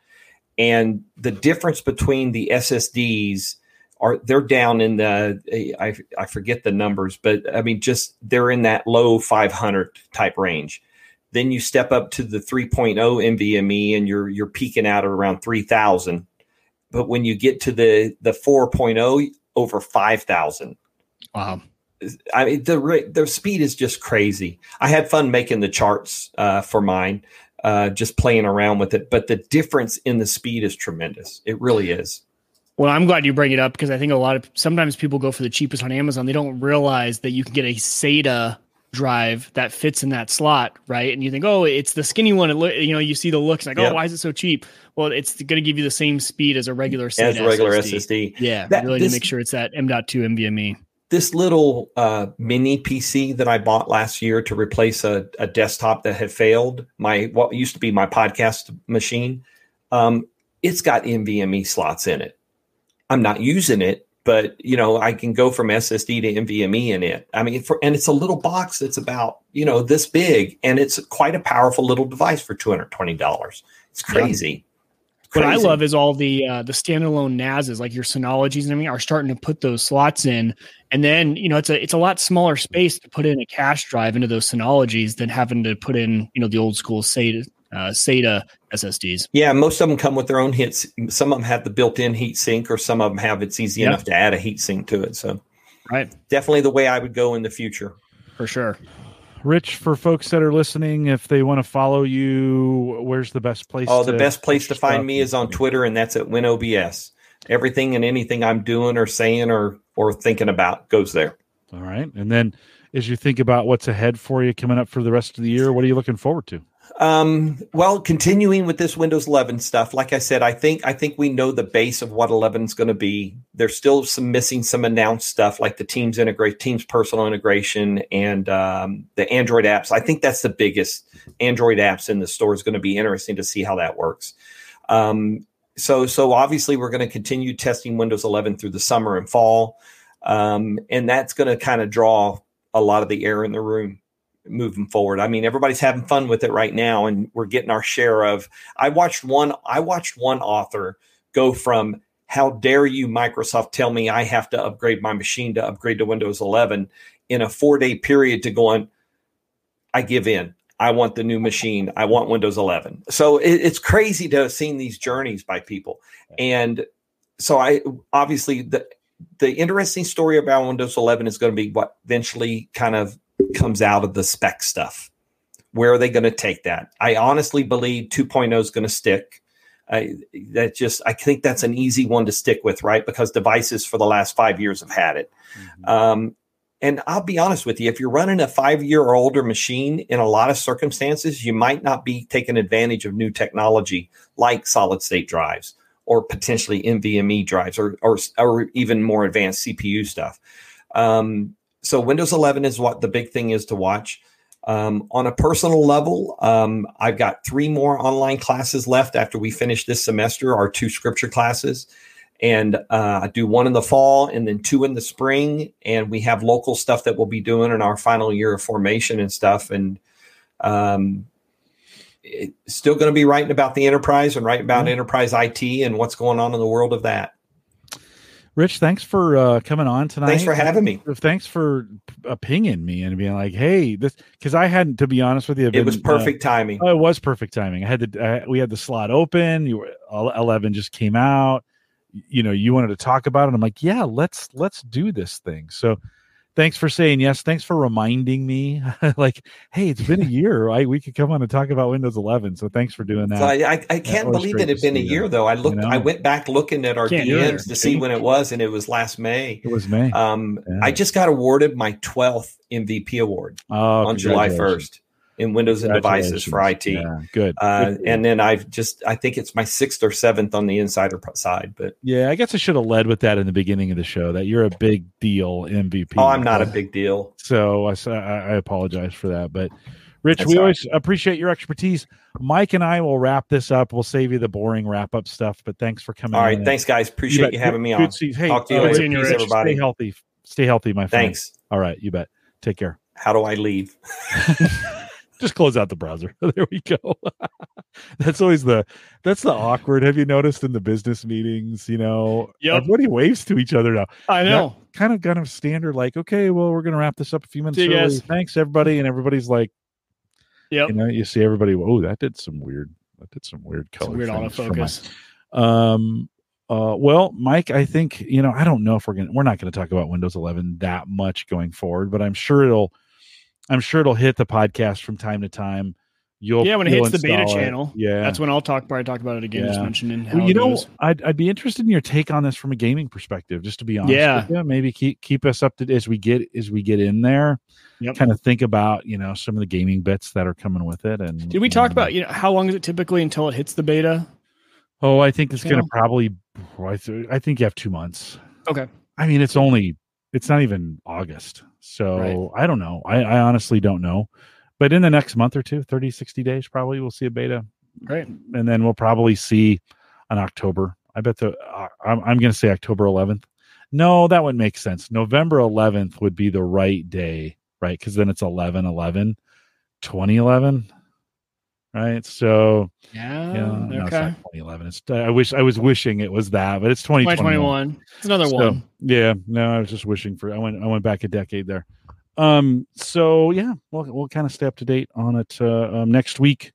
And the difference between the SSDs are they're down in the I, I forget the numbers, but I mean just they're in that low 500 type range. Then you step up to the 3.0 NVMe and you're you're peaking out at around 3000 but when you get to the the 4.0 over 5000 Wow. i mean the the speed is just crazy i had fun making the charts uh, for mine uh, just playing around with it but the difference in the speed is tremendous it really is Well, I'm glad you bring it up because I think a lot of sometimes people go for the cheapest on Amazon. They don't realize that you can get a SATA drive that fits in that slot, right? And you think, oh, it's the skinny one. It look, you know, you see the looks like, Yep. oh, why is it so cheap? Well, it's going to give you the same speed as a regular SATA as a regular SSD. ssd Yeah, That- really need this- to make sure it's that M.2 NVMe. this little uh, mini PC that I bought last year to replace a, a desktop that had failed, my what used to be my podcast machine, um, it's got NVMe slots in it. I'm not using it, but you know I can go from SSD to NVMe in it. I mean, for, and it's a little box that's about you know this big, and it's quite a powerful little device for two hundred twenty dollars. It's Yeah. crazy. What I love is all the uh, the standalone NASs, like your Synologies and everything, are starting to put those slots in, and then you know it's a it's a lot smaller space to put in a cache drive into those Synologies than having to put in you know the old school SATA uh, SATA SSDs. Yeah, most of them come with their own hits. Some of them have the built-in heat sink, or some of them have it's easy Yeah. enough to add a heat sink to it. So Right, definitely the way I would go in the future. for sure. Rich, for folks that are listening, if they want to follow you, where's the best place? Oh, the best place to find me is on Twitter, and that's at WinOBS. Everything and anything I'm doing or saying or or thinking about goes there. All right, and then as you think about what's ahead for you coming up for the rest of the year, what are you looking forward to? Um, well, continuing with this Windows 11 stuff, like I said, I think I think we know the base of what 11 is going to be. There's still some missing some announced stuff like the Teams integrate, Teams personal integration, and um, the Android apps. I think that's the biggest Android apps in the store. Is going to be interesting to see how that works. Um, so so obviously we're going to continue testing Windows 11 through the summer and fall, um, and that's going to kind of draw a lot of the air in the room moving forward. I mean, everybody's having fun with it right now, and we're getting our share of. I watched one. I watched one author go from "How dare you, Microsoft, tell me I have to upgrade my machine to upgrade to Windows 11" in a four day period to going, "I give in. I want the new machine. I want Windows 11." So it, it's crazy to have seen these journeys by people, and so I obviously the the interesting story about Windows 11 is going to be what eventually kind of comes out of the spec stuff. Where are they going to take that? I honestly believe 2.0 is going to stick. I, that just I think that's an easy one to stick with, right? Because devices for the last five years have had it. Mm-hmm. Um, and I'll be honest with you, if you're running a five year or older machine in a lot of circumstances, you might not be taking advantage of new technology like solid state drives or potentially NVMe drives or, or, or even more advanced CPU stuff. Um, so Windows 11 is what the big thing is to watch. Um, on a personal level, um, I've got three more online classes left after we finish this semester, our two scripture classes. And uh, I do one in the fall and then two in the spring. And we have local stuff that we'll be doing in our final year of formation and stuff. And um, still going to be writing about the enterprise and writing about mm-hmm. enterprise IT and what's going on in the world of that. Rich, thanks for uh, coming on tonight. Thanks for having me. Thanks for uh, pinging me and being like, "Hey, this," because I hadn't, to be honest with you, been, it was perfect uh, timing. Oh, it was perfect timing. I had the we had the slot open. You were eleven just came out. You know, you wanted to talk about it. I'm like, yeah, let's let's do this thing. So thanks for saying yes. Thanks for reminding me. like, hey, it's been a year, right? We could come on and talk about Windows 11. So thanks for doing that. So I, I, I, can't believe it had been a year though. I looked, you know? I went back looking at our can't DMs to see when it was, and it was last May. It was May. Um, yeah. I just got awarded my 12th MVP award oh, on July 1st in Windows and devices for IT. Yeah, good. Uh, good. And then I've just, I think it's my sixth or seventh on the insider side. But yeah, I guess I should have led with that in the beginning of the show that you're a big deal MVP. Oh, I'm not a big deal. So I, I apologize for that. But Rich, That's we always appreciate your expertise. Mike and I will wrap this up. We'll save you the boring wrap up stuff. But thanks for coming. All right, thanks guys. Appreciate you, you having me on. Good see- Hey, Talk to you uh, later. Peace, everybody. Stay healthy. Stay healthy, my friend. Thanks. All right, you bet. Take care. How do I leave? just close out the browser. there we go. that's always the that's the awkward. Have you noticed in the business meetings? You know, yep. everybody waves to each other now. I know. That kind of kind of standard. Like, okay, well, we're gonna wrap this up a few minutes early. Guys. Thanks, everybody, and everybody's like, yeah, you know, you see everybody. Oh, that did some weird. That did some weird color. Some weird autofocus. Um. Uh, well, Mike, I think you know. I don't know if we're gonna. We're not going to talk about Windows 11 that much going forward, but I'm sure it'll I'm sure it'll hit the podcast from time to time. You'll yeah, when it hits the beta it. channel, yeah, that's when I'll talk. Probably talk about it again. Yeah. Just mentioning how well, you know, I'd I'd be interested in your take on this from a gaming perspective. Just to be honest, yeah, maybe keep keep us up to as we get as we get in there. Yep. Kind of think about you know some of the gaming bits that are coming with it. And did we talk um, about you know how long is it typically until it hits the beta? Oh, I think it's going to probably. I think you have two months. Okay. I mean, it's only it's not even August. So right. I don't know. I, I, honestly don't know. But in the next month or two, 30, 60 days, probably we'll see a beta. Right. And then we'll probably see an October. I bet the, uh, I'm, I'm going to say October 11th. No, that would make sense. November 11th would be the right day, right? Because then it's 11 11, 2011 right? So yeah, yeah no, okay. It's not 2011. It's I wish I was wishing it was that, but it's 2021. It's another so, one. Yeah, no, I was just wishing for. I went I went back a decade there. Um, so yeah, we'll we'll kind of stay up to date on it uh, um, next week.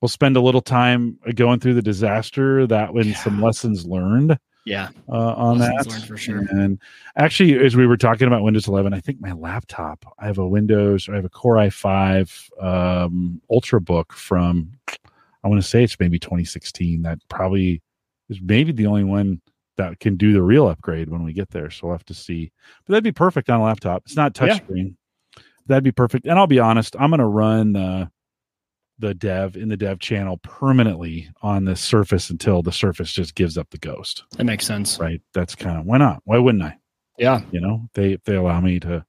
We'll spend a little time going through the disaster that when yeah. some lessons learned yeah. Uh, on that for sure. and actually as we were talking about windows 11 i think my laptop i have a windows i have a core i5 um, ultrabook from i want to say it's maybe 2016 that probably is maybe the only one that can do the real upgrade when we get there so we'll have to see. But that'd be perfect on a laptop. It's not touchscreen. Yeah. that'd be perfect. And i'll be honest i'm going to run uh, the dev in the dev channel permanently on the surface until the surface just gives up the ghost. That makes sense. Right. That's kind of why not? Why wouldn't I? Yeah. You know, they they allow me to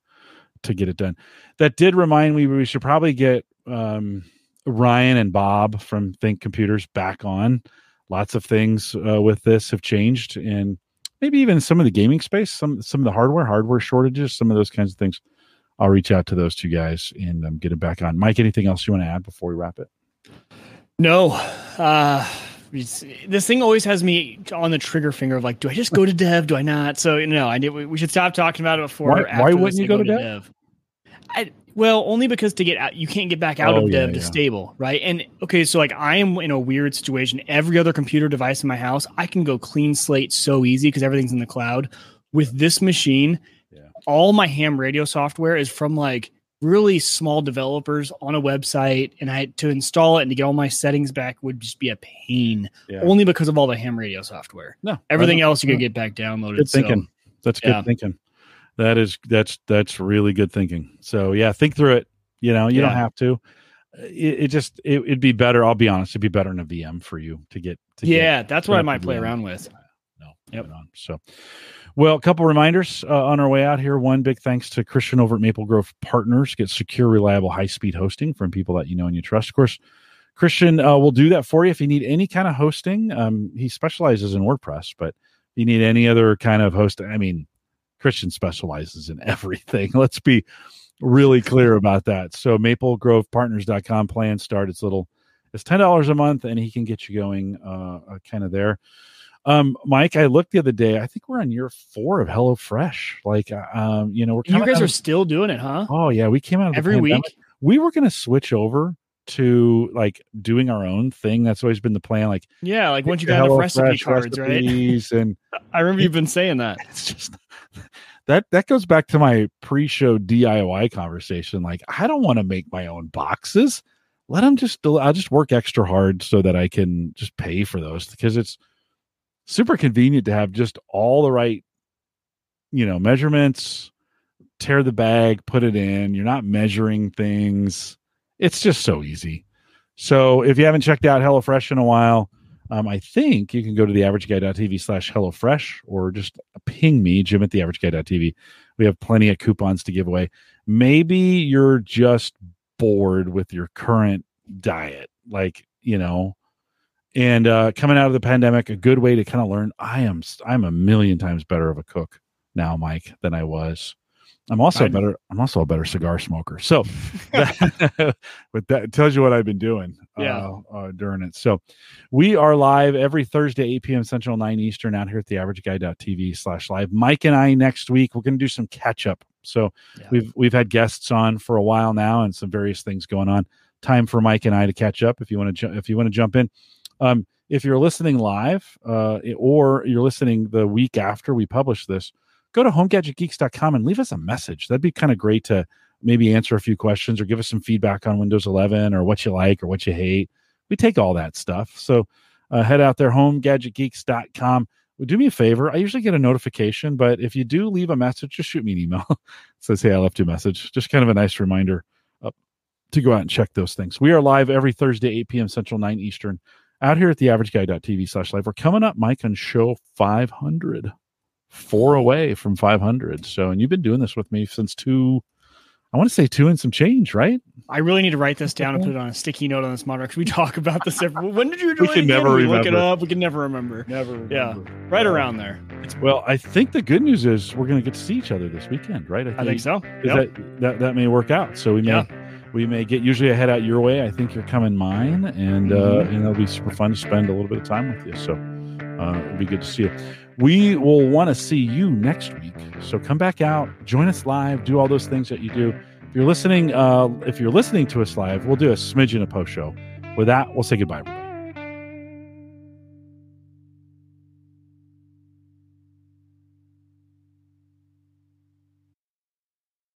to get it done. That did remind me we should probably get um Ryan and Bob from Think Computers back on. Lots of things uh, with this have changed and maybe even some of the gaming space, some some of the hardware, hardware shortages, some of those kinds of things. I'll reach out to those two guys and um, get it back on. Mike, anything else you want to add before we wrap it? No. Uh, this thing always has me on the trigger finger of like, do I just go to dev? Do I not? So no, I did. We should stop talking about it before. Why, why wouldn't you go, go to, dev? dev? I, well, only because to get out, you can't get back out oh, of dev to yeah. stable, right? And okay, so like I am in a weird situation. Every other computer device in my house, I can go clean slate so easy because everything's in the cloud. With this machine, yeah. All my ham radio software is from like really small developers on a website, and I to install it and to get all my settings back would just be a pain. Only because of all the ham radio software. No, everything else you could get back downloaded. Good thinking. So, That's good thinking. That is that's that's really good thinking. So yeah, think through it. You know, you yeah. don't have to. It, it just it, would be better. I'll be honest, it'd be better in a VM for you to get. To yeah, get, that's what I might play around with. No, yep. So, well, a couple reminders uh, on our way out here. One big thanks to Christian over at Maple Grove Partners. Get secure, reliable, high speed hosting from people that you know and you trust. Of course, Christian uh, will do that for you if you need any kind of hosting. Um, he specializes in WordPress, but if you need any other kind of hosting, I mean, Christian specializes in everything. Let's be really clear about that. So maplegrovepartners.com plan start its little it's ten dollars a month and he can get you going uh, uh kind of there. Um, Mike, I looked the other day. I think we're on year four of HelloFresh. Like, uh, um, you know, we're you guys are still doing it, huh? Oh yeah, we came out of every week. We were going to switch over to like doing our own thing. That's always been the plan. Like, yeah, like once you got enough recipe cards, right? And I remember you've been saying that. It's just that that goes back to my pre-show DIY conversation. Like, I don't want to make my own boxes. Let them just. I'll just work extra hard so that I can just pay for those because it's super convenient to have just all the right, you know, measurements. Tear the bag, put it in. You're not measuring things it's just so easy. So if you haven't checked out HelloFresh in a while, um, I think you can go to the averageguy.tv slash HelloFresh or just ping me, Jim at the averageguy.tv. We have plenty of coupons to give away. Maybe you're just bored with your current diet, like, you know, and uh, coming out of the pandemic, a good way to kind of learn. I am, I'm a million times better of a cook now, Mike, than I was I'm also a better. I'm also a better cigar smoker. So, that, but that tells you what I've been doing. Yeah. Uh, uh, during it. So, we are live every Thursday, 8 p.m. Central, 9 Eastern, out here at the AverageGuy.tv slash live. Mike and I next week we're going to do some catch up. So yeah. we've we've had guests on for a while now, and some various things going on. Time for Mike and I to catch up. If you want to ju- if you want to jump in. Um, if you're listening live, uh, or you're listening the week after we publish this, go to homegadgetgeeks.com and leave us a message. That'd be kind of great to maybe answer a few questions or give us some feedback on Windows 11 or what you like or what you hate. We take all that stuff. So uh, head out there, homegadgetgeeks.com. Do me a favor. I usually get a notification, but if you do leave a message, just shoot me an email. it says, hey, I left you a message. Just kind of a nice reminder uh, to go out and check those things. We are live every Thursday, 8 p.m. Central, 9 Eastern, out here at the averageguy.tv slash live. We're coming up, Mike, on show 500 four away from 500. So, and you've been doing this with me since two, I want to say two and some change, right? I really need to write this down and put it on a sticky note on this monitor because we talk about this every. When did you do we it? Can never we remember. Look it up. We can never remember. Never. Remember. Yeah, right around there. Well, I think the good news is we're going to get to see each other this weekend, right? I think, I think so. Yep. That, that that may work out. So we may. Yeah. We may get usually I head out your way. I think you're coming mine, and uh, mm-hmm. and it'll be super fun to spend a little bit of time with you. So uh, it'll be good to see you. We will want to see you next week. So come back out, join us live, do all those things that you do. If you're listening, uh, if you're listening to us live, we'll do a smidgen of post show. With that, we'll say goodbye, everybody.